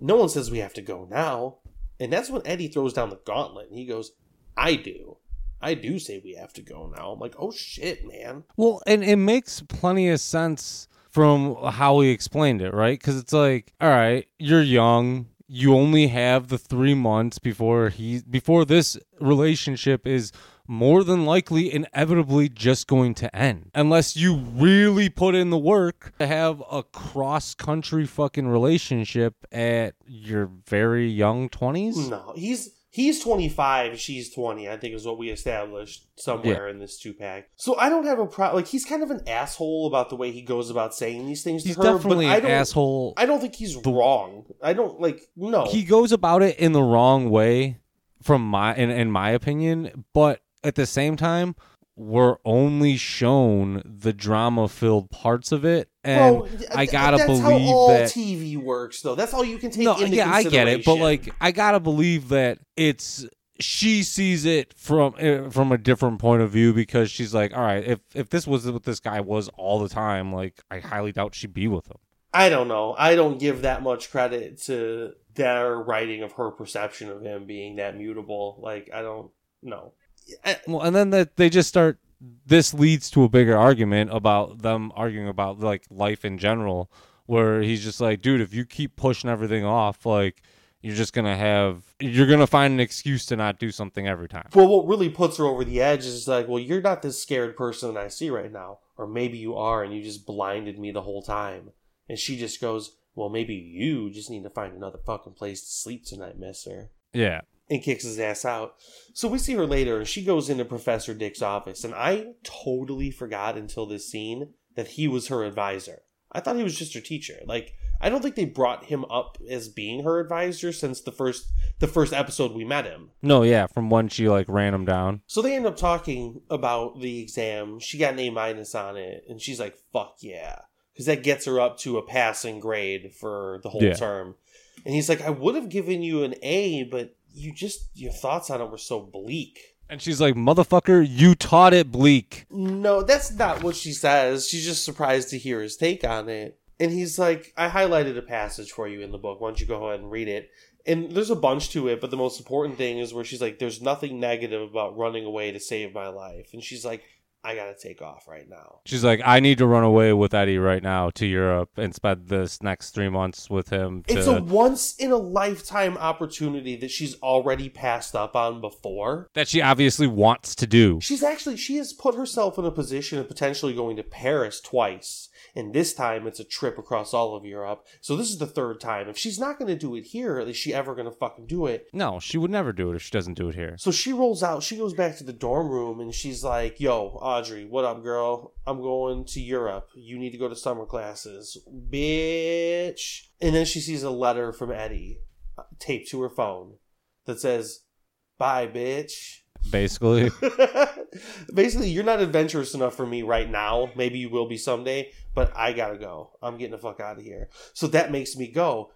No one says we have to go now. And that's when Eddie throws down the gauntlet and he goes, I do. I do say we have to go now. I'm like, oh shit, man. Well, and it makes plenty of sense from how he explained it, right? Because it's like, all right, you're young. You only have the three months before he before this relationship is more than likely inevitably just going to end unless you really put in the work to have a cross country fucking relationship at your very young 20s No, he's he's 25, she's 20. I think is what we established somewhere in this two pack. So I don't have a problem. Like he's kind of an asshole about the way he goes about saying these things he's to her. definitely but I an don't, asshole I don't think he's wrong. I don't like no. he goes about it in the wrong way from my in, in my opinion but at the same time we're only shown the drama filled parts of it. And Bro, I gotta that's how believe all that TV works, though. That's all you can take no, yeah, I get it, but like, I gotta believe that it's she sees it from uh, from a different point of view because she's like, all right, if if this was what this guy was all the time, like, I highly doubt she'd be with him. I don't know. I don't give that much credit to their writing of her perception of him being that mutable. Like, I don't know. Well, and then that they just start. This leads to a bigger argument about them arguing about like life in general, where he's just like, dude, if you keep pushing everything off, like you're just gonna have, you're gonna find an excuse to not do something every time. Well, what really puts her over the edge is like, well, you're not this scared person I see right now. Or maybe you are and you just blinded me the whole time. And she just goes, well, maybe you just need to find another fucking place to sleep tonight, mister. Yeah, and kicks his ass out. So we see her later, and she goes into Professor Dick's office, and I totally forgot until this scene that he was her advisor. I thought he was just her teacher. Like I don't think they brought him up as being her advisor since the first the first episode we met him. no, yeah, from when she like ran him down. So they end up talking about the exam. She got an A minus on it, and she's like, "Fuck yeah," because that gets her up to a passing grade for the whole Yeah. term. And he's like, "I would have given you an A, but you just your thoughts on it were so bleak." And she's like, motherfucker, you taught it bleak. No, that's not what she says. She's just surprised to hear his take on it. And he's like, I highlighted a passage for you in the book. Why don't you go ahead and read it? And there's a bunch to it, but the most important thing is where she's like, There's nothing negative about running away to save my life. And she's like, I gotta take off right now. She's like, I need to run away with Eddie right now to Europe and spend this next three months with him. To... It's a once in a lifetime opportunity that she's already passed up on before. that she obviously wants to do. She's actually she has put herself in a position of potentially going to Paris twice, and this time it's a trip across all of Europe. So this is the third time. If she's not going to do it here, is she ever going to fucking do it? No, she would never do it if she doesn't do it here. So she rolls out. She goes back to the dorm room, and she's like, "Yo, Audrey, what up, girl? I'm going to Europe. You need to go to summer classes, bitch." And then she sees a letter from Eddie taped to her phone that says, "Bye, bitch." Basically, [laughs] Basically, you're not adventurous enough for me right now. Maybe you will be someday, but I gotta go. I'm getting the fuck out of here. So that makes me go.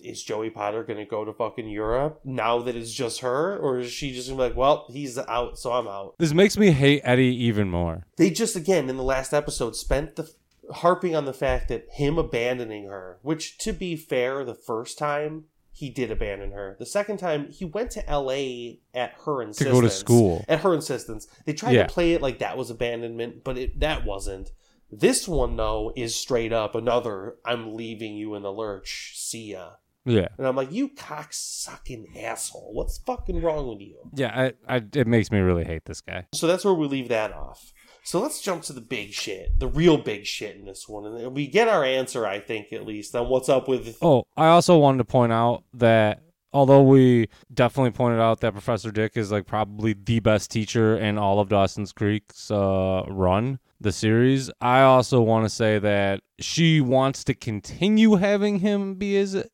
Is Joey Potter gonna go to fucking Europe now that it's just her, or is she just gonna be like, well, he's out, so I'm out? this makes me hate Eddie even more. They just again in the last episode spent the harping on the fact that him abandoning her, which to be fair, the first time he did abandon her. The second time he went to L.A. at her insistence. To go to school. at her insistence. They tried Yeah. to play it like that was abandonment, but it, that wasn't. This one though is straight up another I'm leaving you in the lurch. See ya. Yeah. And I'm like, you cocksucking asshole. What's fucking wrong with you? Yeah, I, I, it makes me really hate this guy. So that's where we leave that off. So let's jump to the big shit, the real big shit in this one. And we get our answer, I think, at least, on what's up with. Oh, I also wanted to point out that although we definitely pointed out that Professor Dick is like probably the best teacher in all of Dawson's Creek's uh, run, the series, I also want to say that she wants to continue having him be his,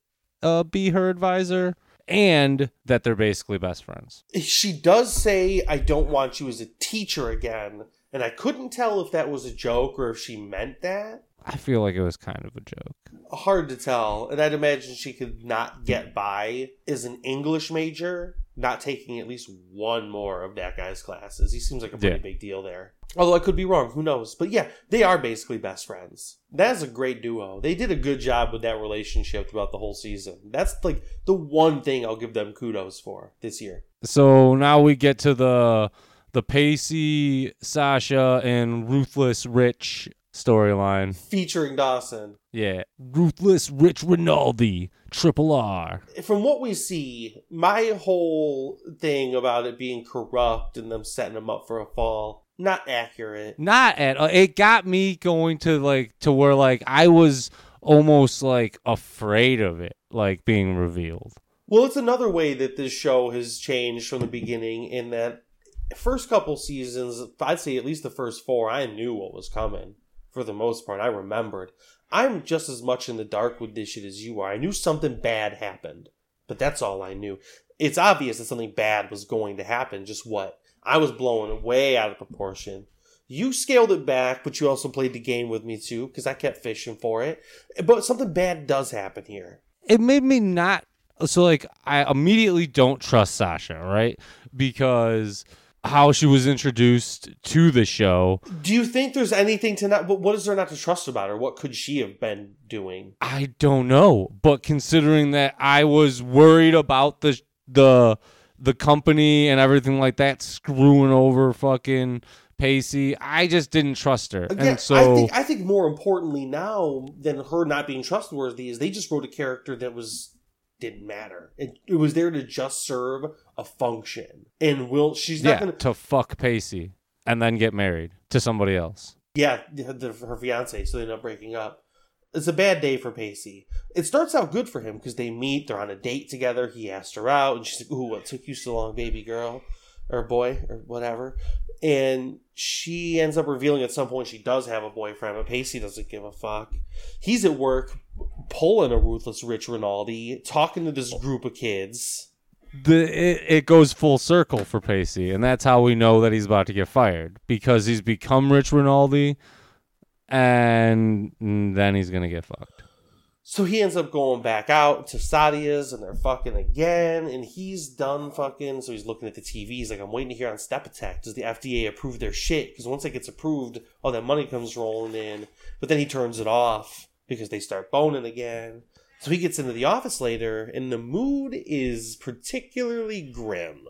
uh, be her advisor, and that they're basically best friends. She does say, I don't want you as a teacher again. And I couldn't tell if that was a joke or if she meant that. I feel like it was kind of a joke. Hard to tell. And I'd imagine she could not get by as an English major, not taking at least one more of that guy's classes. He seems like a pretty Yeah. big deal there. Although I could be wrong, who knows? But yeah, they are basically best friends. That's a great duo. They did a good job with that relationship throughout the whole season. That's like the one thing I'll give them kudos for this year. So now we get to the the Pacey, Sasha, and Ruthless Rich storyline. Featuring Dawson. Yeah, Ruthless Rich Rinaldi, Triple R. From what we see, my whole thing about it being corrupt and them setting him up for a fall, not accurate. Not at all. It got me going to like to where like I was almost like afraid of it, like being revealed. Well, it's another way that this show has changed from the beginning in that first couple seasons, I'd say at least the first four, I knew what was coming for the most part. I remembered. I'm just as much in the dark with this shit as you are. I knew something bad happened, but that's all I knew. It's obvious that something bad was going to happen, just what? I was blowing way out of proportion. You scaled it back, but you also played the game with me too, because I kept fishing for it. But something bad does happen here. it made me not so like I immediately don't trust Sasha, right? Because how she was introduced to the show, Do you think there's anything to not? But what is there not to trust about her? What could she have been doing? I don't know. But considering that I was worried about the the the company and everything like that screwing over fucking Pacey, I just didn't trust her. Again, and so I think I think more importantly now than her not being trustworthy is they just wrote a character that was didn't matter. It, it was there to just serve a function. And will she's not yeah, gonna to fuck Pacey and then get married to somebody else. Yeah, the, her fiance, so they end up breaking up. It's a bad day for Pacey. It starts out good for him because they meet, they're on a date together. He asked her out, and she's like, "Ooh, what took you so long, baby girl, or boy, or whatever?" And she ends up revealing at some point she does have a boyfriend, but Pacey doesn't give a fuck. He's at work pulling a ruthless rich Rinaldi, talking to this group of kids. The it, it goes full circle for Pacey, and that's how we know that he's about to get fired because he's become Rich Rinaldi, and then he's gonna get fucked. So he ends up going back out to Sadia's and they're fucking again. And he's done fucking. So he's looking at the TV. He's like, I'm waiting to hear on Step Attack. Does the FDA approve their shit? Because once it gets approved, all that money comes rolling in. But then he turns it off because they start boning again. So he gets into the office later and the mood is particularly grim.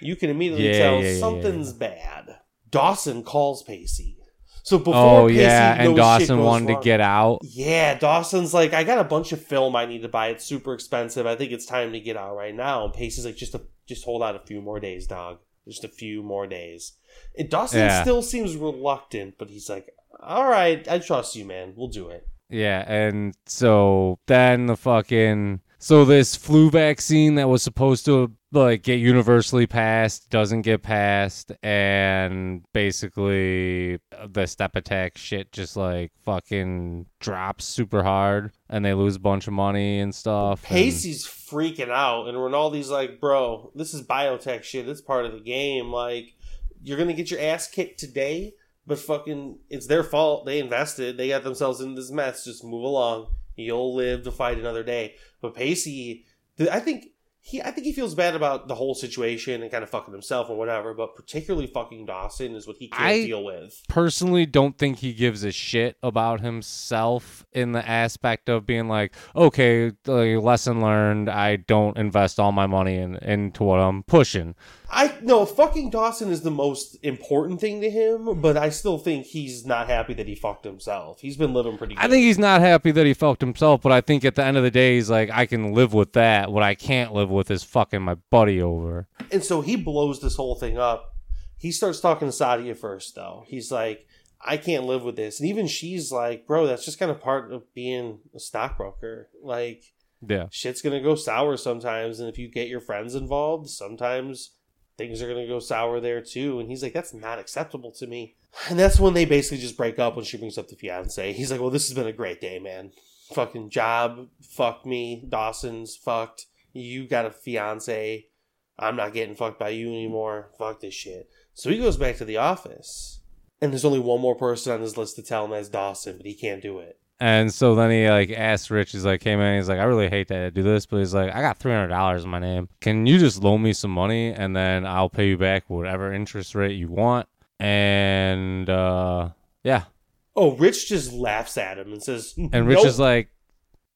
You can immediately Yeah, tell yeah, yeah, something's bad. Dawson calls Pacey. So before Oh Pacey yeah, and Dawson wanted wrong- to get out. yeah, Dawson's like, I got a bunch of film I need to buy. It's super expensive. I think it's time to get out right now. And Pacey's like, just a, just hold out a few more days, dog. Just a few more days. And Dawson Yeah. still seems reluctant, but he's like, all right, I trust you, man. We'll do it. Yeah, and so then the fucking so this flu vaccine that was supposed to like get universally passed doesn't get passed, and basically uh, the step attack shit just like fucking drops super hard, and they lose a bunch of money and stuff. and- Pacey's freaking out, and Rinaldi's like, bro, this is biotech shit. It's part of the game. Like, you're gonna get your ass kicked today, but fucking, it's their fault. They invested. They got themselves in this mess. Just move along. You'll live to fight another day. But Pacey, I think he, I think he feels bad about the whole situation and kind of fucking himself or whatever. But particularly fucking Dawson is what he can't I- deal with. personally don't think he gives a shit about himself in the aspect of being like, okay, lesson learned. I don't invest all my money in, into what I'm pushing. I no fucking Dawson is the most important thing to him, but I still think he's not happy that he fucked himself. He's been living pretty. good. I think he's not happy that he fucked himself, but I think at the end of the day, he's like, I can live with that. What I can't live with is fucking my buddy over. and so he blows this whole thing up. He starts talking to Sadia first, though. He's like, "I can't live with this," and even she's like, "Bro, that's just kind of part of being a stockbroker. Like, Yeah. shit's gonna go sour sometimes, and if you get your friends involved, sometimes." Things are gonna go sour there too, and he's like, "That's not acceptable to me." And that's when they basically just break up when she brings up the fiance. He's like, "Well, this has been a great day, man. Fucking job, fuck me. Dawson's fucked. You got a fiance. I'm not getting fucked by you anymore. Fuck this shit." So he goes back to the office, and there's only one more person on his list to tell him that's Dawson, but he can't do it. And so then he like asks Rich, he's like, hey man, he's like, I really hate to do this, but he's like, I got $300 in my name. Can you just loan me some money and then I'll pay you back whatever interest rate you want? And uh, yeah. Oh, Rich just laughs at him and says, And Rich "Nope." is like,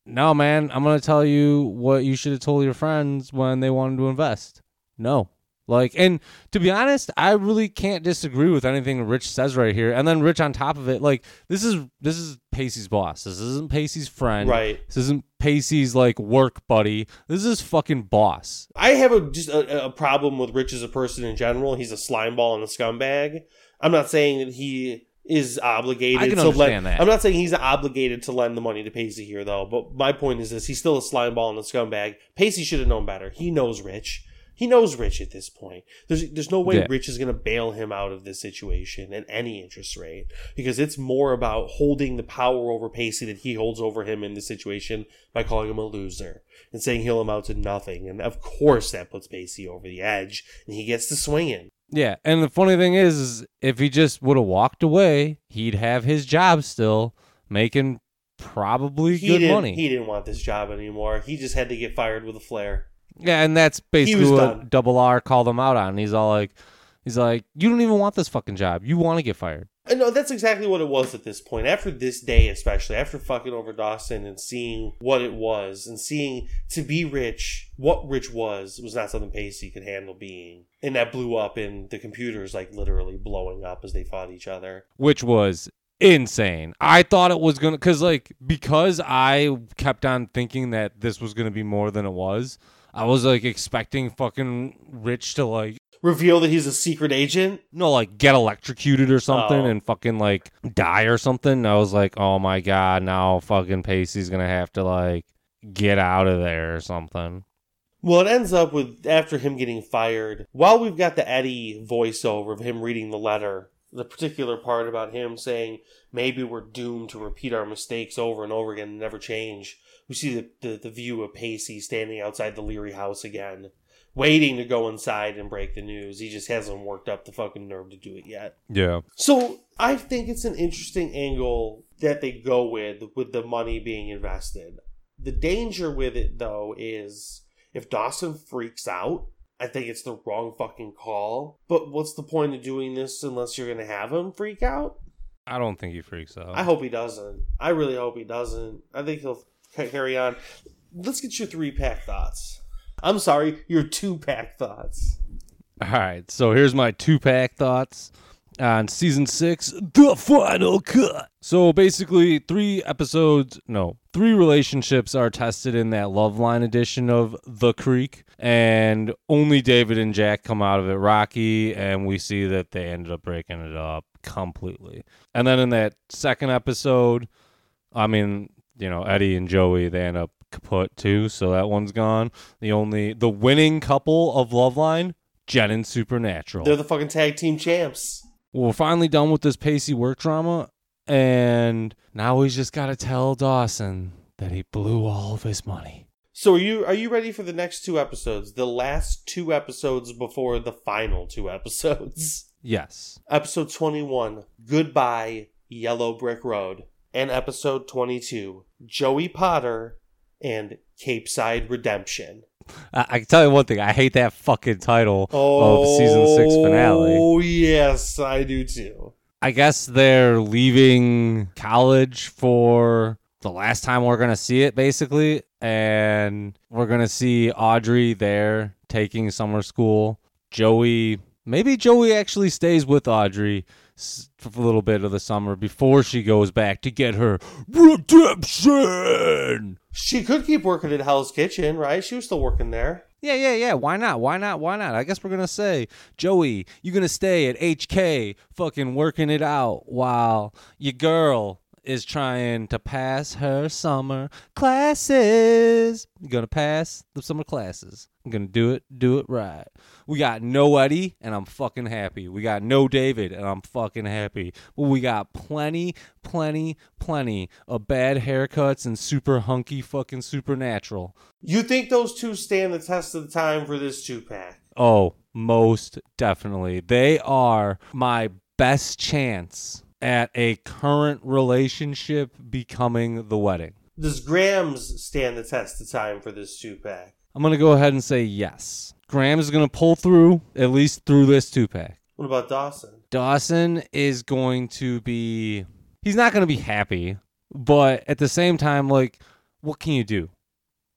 no, man, I'm going to tell you what you should have told your friends when they wanted to invest. No. Like, and to be honest, I really can't disagree with anything Rich says right here. And then Rich on top of it, like, this is this is Pacey's boss. This isn't Pacey's friend. right." This isn't Pacey's like work buddy. This is fucking boss. I have a just a, a problem with Rich as a person in general. He's a slimeball and a scumbag. I'm not saying that he is obligated I can to understand lend. that. I'm not saying he's obligated to lend the money to Pacey here, though. But my point is this: he's still a slimeball and a scumbag. Pacey should have known better. He knows Rich. He knows Rich at this point. There's there's no way Yeah. Rich is going to bail him out of this situation at any interest rate because it's more about holding the power over Pacey that he holds over him in this situation by calling him a loser and saying he'll amount to nothing. And of course, that puts Pacey over the edge, and he gets to swinging. Yeah, and the funny thing is, is if he just would have walked away, he'd have his job still, making probably He good money. He didn't want this job anymore. He just had to get fired with a flare. Yeah, and that's basically what. Double R called him out on. He's all like, he's like, you don't even want this fucking job. You want to get fired. And no, that's exactly what it was at this point. After this day, especially after fucking over Dawson and seeing what it was, and seeing to be rich, what rich was was not something Pacey could handle being, and that blew up in the computers like literally blowing up as they fought each other. which was insane. I thought it was gonna cause like because I kept on thinking that this was gonna be more than it was. I was like expecting fucking Rich to like Reveal that he's a secret agent. no like get electrocuted or something Oh. and fucking like die or something. I was like, oh my god, now fucking Pacey's gonna have to like get out of there or something. Well, it ends up with after him getting fired. While we've got the Eddie voiceover of him reading the letter, the particular part about him saying maybe we're doomed to repeat our mistakes over and over again and never change. We see the, the, the view of Pacey standing outside the Leary house again, waiting to go inside and break the news. He just hasn't worked up the fucking nerve to do it yet. Yeah. So I think it's an interesting angle that they go with with the money being invested. The danger with it though is if Dawson freaks out, I think it's the wrong fucking call. But what's the point of doing this unless you're gonna have him freak out? I don't think he freaks out. I hope he doesn't. I really hope he doesn't. I think he'll carry on. Let's get your three pack thoughts. I'm sorry, your two pack thoughts. All right, so here's my two pack thoughts on season six, the final cut. So basically, three episodes, no, three relationships are tested in that Love Line edition of The Creek, and only David and Jack come out of it rocky, and we see that they ended up breaking it up completely. And then in that second episode, I mean, you know, Eddie and Joey, they end up kaput too, so that one's gone. The only, the winning couple of Loveline, Jen and Supernatural. They're the fucking tag team champs. Well, we're finally done with this Pacey work drama, and now he's just got to tell Dawson that he blew all of his money. So are you are you ready for the next two episodes? The last two episodes before the final two [laughs] episodes. Yes. Episode 21, Goodbye Yellow Brick Road, and episode 22, Joey Potter and Capeside Redemption. I, I can tell you one thing. I hate that fucking title oh, of season six finale. Oh yes, I do too. I guess they're leaving college for the last time we're going to see it, basically. And we're going to see Audrey there taking summer school. Joey, maybe Joey actually stays with Audrey a little bit of the summer before she goes back to get her redemption. She could keep working at Hell's Kitchen, right? She was still working there. Yeah, yeah, yeah. Why not? Why not? Why not? I guess we're gonna say, Joey, you gonna stay at HK, fucking working it out while your girl is trying to pass her summer classes. You're gonna pass the summer classes. I'm gonna do it, do it right. We got no Eddie, and I'm fucking happy. We got no David, and I'm fucking happy. But we got plenty, plenty, plenty of bad haircuts and super hunky fucking supernatural. You think those two stand the test of the time for this two pack? Oh, most definitely. They are my best chance at a current relationship becoming the wedding. Does Grams stand the test of time for this two pack? I'm going to go ahead and say yes. Grams is going to pull through, at least through this two pack. What about Dawson? Dawson is going to be. He's not going to be happy, but at the same time, like, what can you do?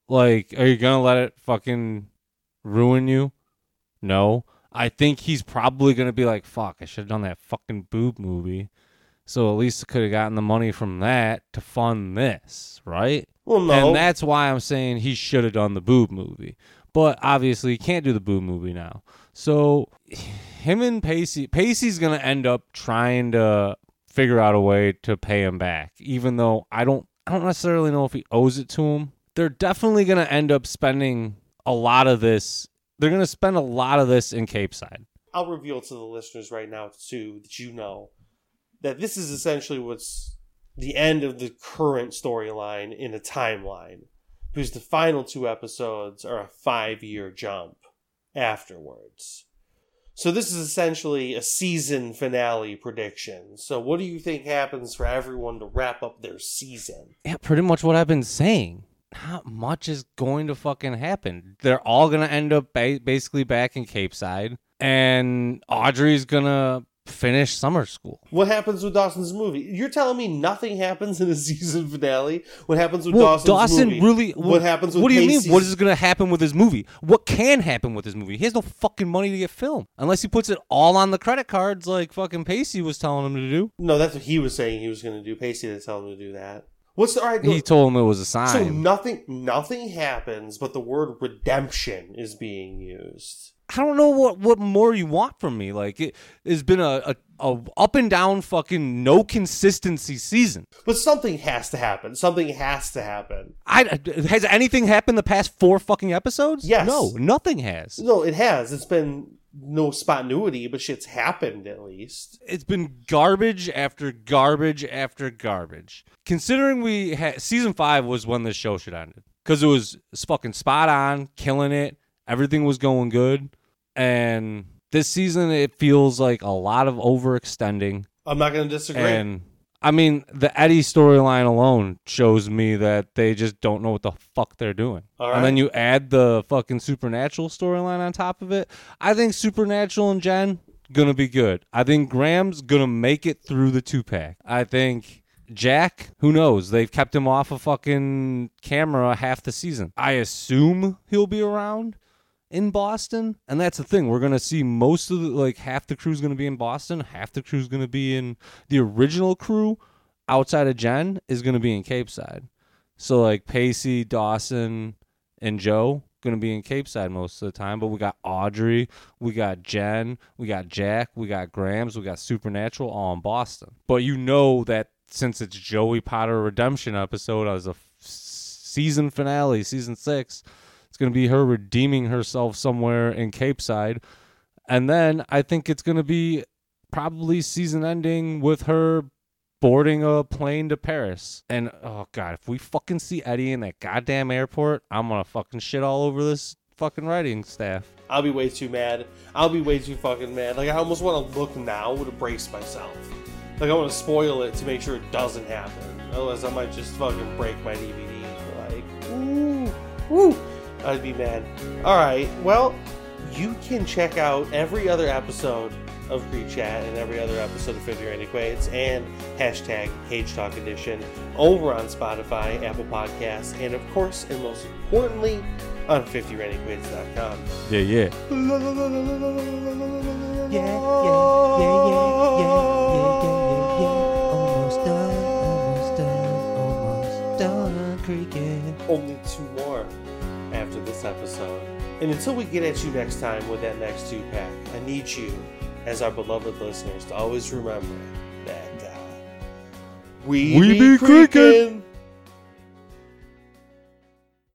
Like, are you going to let it fucking ruin you? No. I think he's probably going to be like, fuck, I should have done that fucking boob movie. So at least could have gotten the money from that to fund this, right? Well, no. And that's why I'm saying he should have done the boob movie. But obviously, he can't do the boob movie now. So him and Pacey, Pacey's going to end up trying to figure out a way to pay him back, even though I don't, I don't necessarily know if he owes it to him. They're definitely going to end up spending a lot of this. They're going to spend a lot of this in Capeside. I'll reveal to the listeners right now too that you know that this is essentially what's the end of the current storyline in a timeline because the final two episodes are a five year jump afterwards. So this is essentially a season finale prediction. So what do you think happens for everyone to wrap up their season? Yeah, pretty much what I've been saying. Not much is going to fucking happen. They're all gonna end up ba- basically back in Capeside, and Audrey's gonna finish summer school. What happens with Dawson's movie? You're telling me nothing happens in a [laughs] season finale? What happens with Well, Dawson's Dawson movie? really. What happens with What do you mean? What is going to happen with his movie? What can happen with his movie? He has no fucking money to get filmed unless he puts it all on the credit cards, like fucking Pacey was telling him to do. No, that's what he was saying he was going to do. Pacey didn't tell him to do that. What's the all right? He told him it was a sign. so nothing, nothing happens, but the word redemption is being used. I don't know what what more you want from me. Like it has been a, a, a up and down fucking no consistency season. But something has to happen. Something has to happen. I has anything happened the past four fucking episodes? Yes. No, nothing has. No, it has. It's been no spontaneity, but shit's happened at least. It's been garbage after garbage after garbage. Considering we had season five was when this show should end because it was fucking spot on, killing it. Everything was going good, and this season it feels like a lot of overextending. I'm not going to disagree. And I mean, the Eddie storyline alone shows me that they just don't know what the fuck they're doing. And then you add the fucking supernatural storyline on top of it. I think supernatural and Jen gonna be good. I think Grams' gonna make it through the two pack. I think Jack, who knows? They've kept him off of fucking camera half the season. I assume he'll be around in Boston. And that's the thing. We're going to see most of the, like, half the crew's going to be in Boston, half the crew's going to be in the original crew outside of Jen is going to be in Capeside. So, like, Pacey, Dawson, and Joe going to be in Capeside most of the time. But we got Audrey, we got Jen, we got Jack, we got Grams, we got Supernatural all in Boston. But you know that since it's Joey Potter redemption episode as a f- season finale, season six, it's going to be her redeeming herself somewhere in Capeside. And then I think it's going to be probably season ending with her boarding a plane to Paris. And oh god, if we fucking see Eddie in that goddamn airport, I'm going to fucking shit all over this fucking writing staff. I'll be way too mad. I'll be way too fucking mad. Like I almost want to look now to brace myself. Like I want to spoil it to make sure it doesn't happen. Otherwise, I might just fucking break my DVD. Like, ooh, woo, I'd be mad. All right, well, you can check out every other episode of Creek Chat and every other episode of 50 Randy Quates and hashtag Cage Talk Edition over on Spotify, Apple Podcasts, and of course, and most importantly, on 50randyquates.com. Yeah, yeah. Yeah, yeah, yeah, yeah, yeah, yeah, yeah, yeah. Almost done, almost done, almost done creaking. Only two more this episode. And until we get at you next time with that next two pack, I need you, as our beloved listeners, to always remember that uh, we, We be creaking.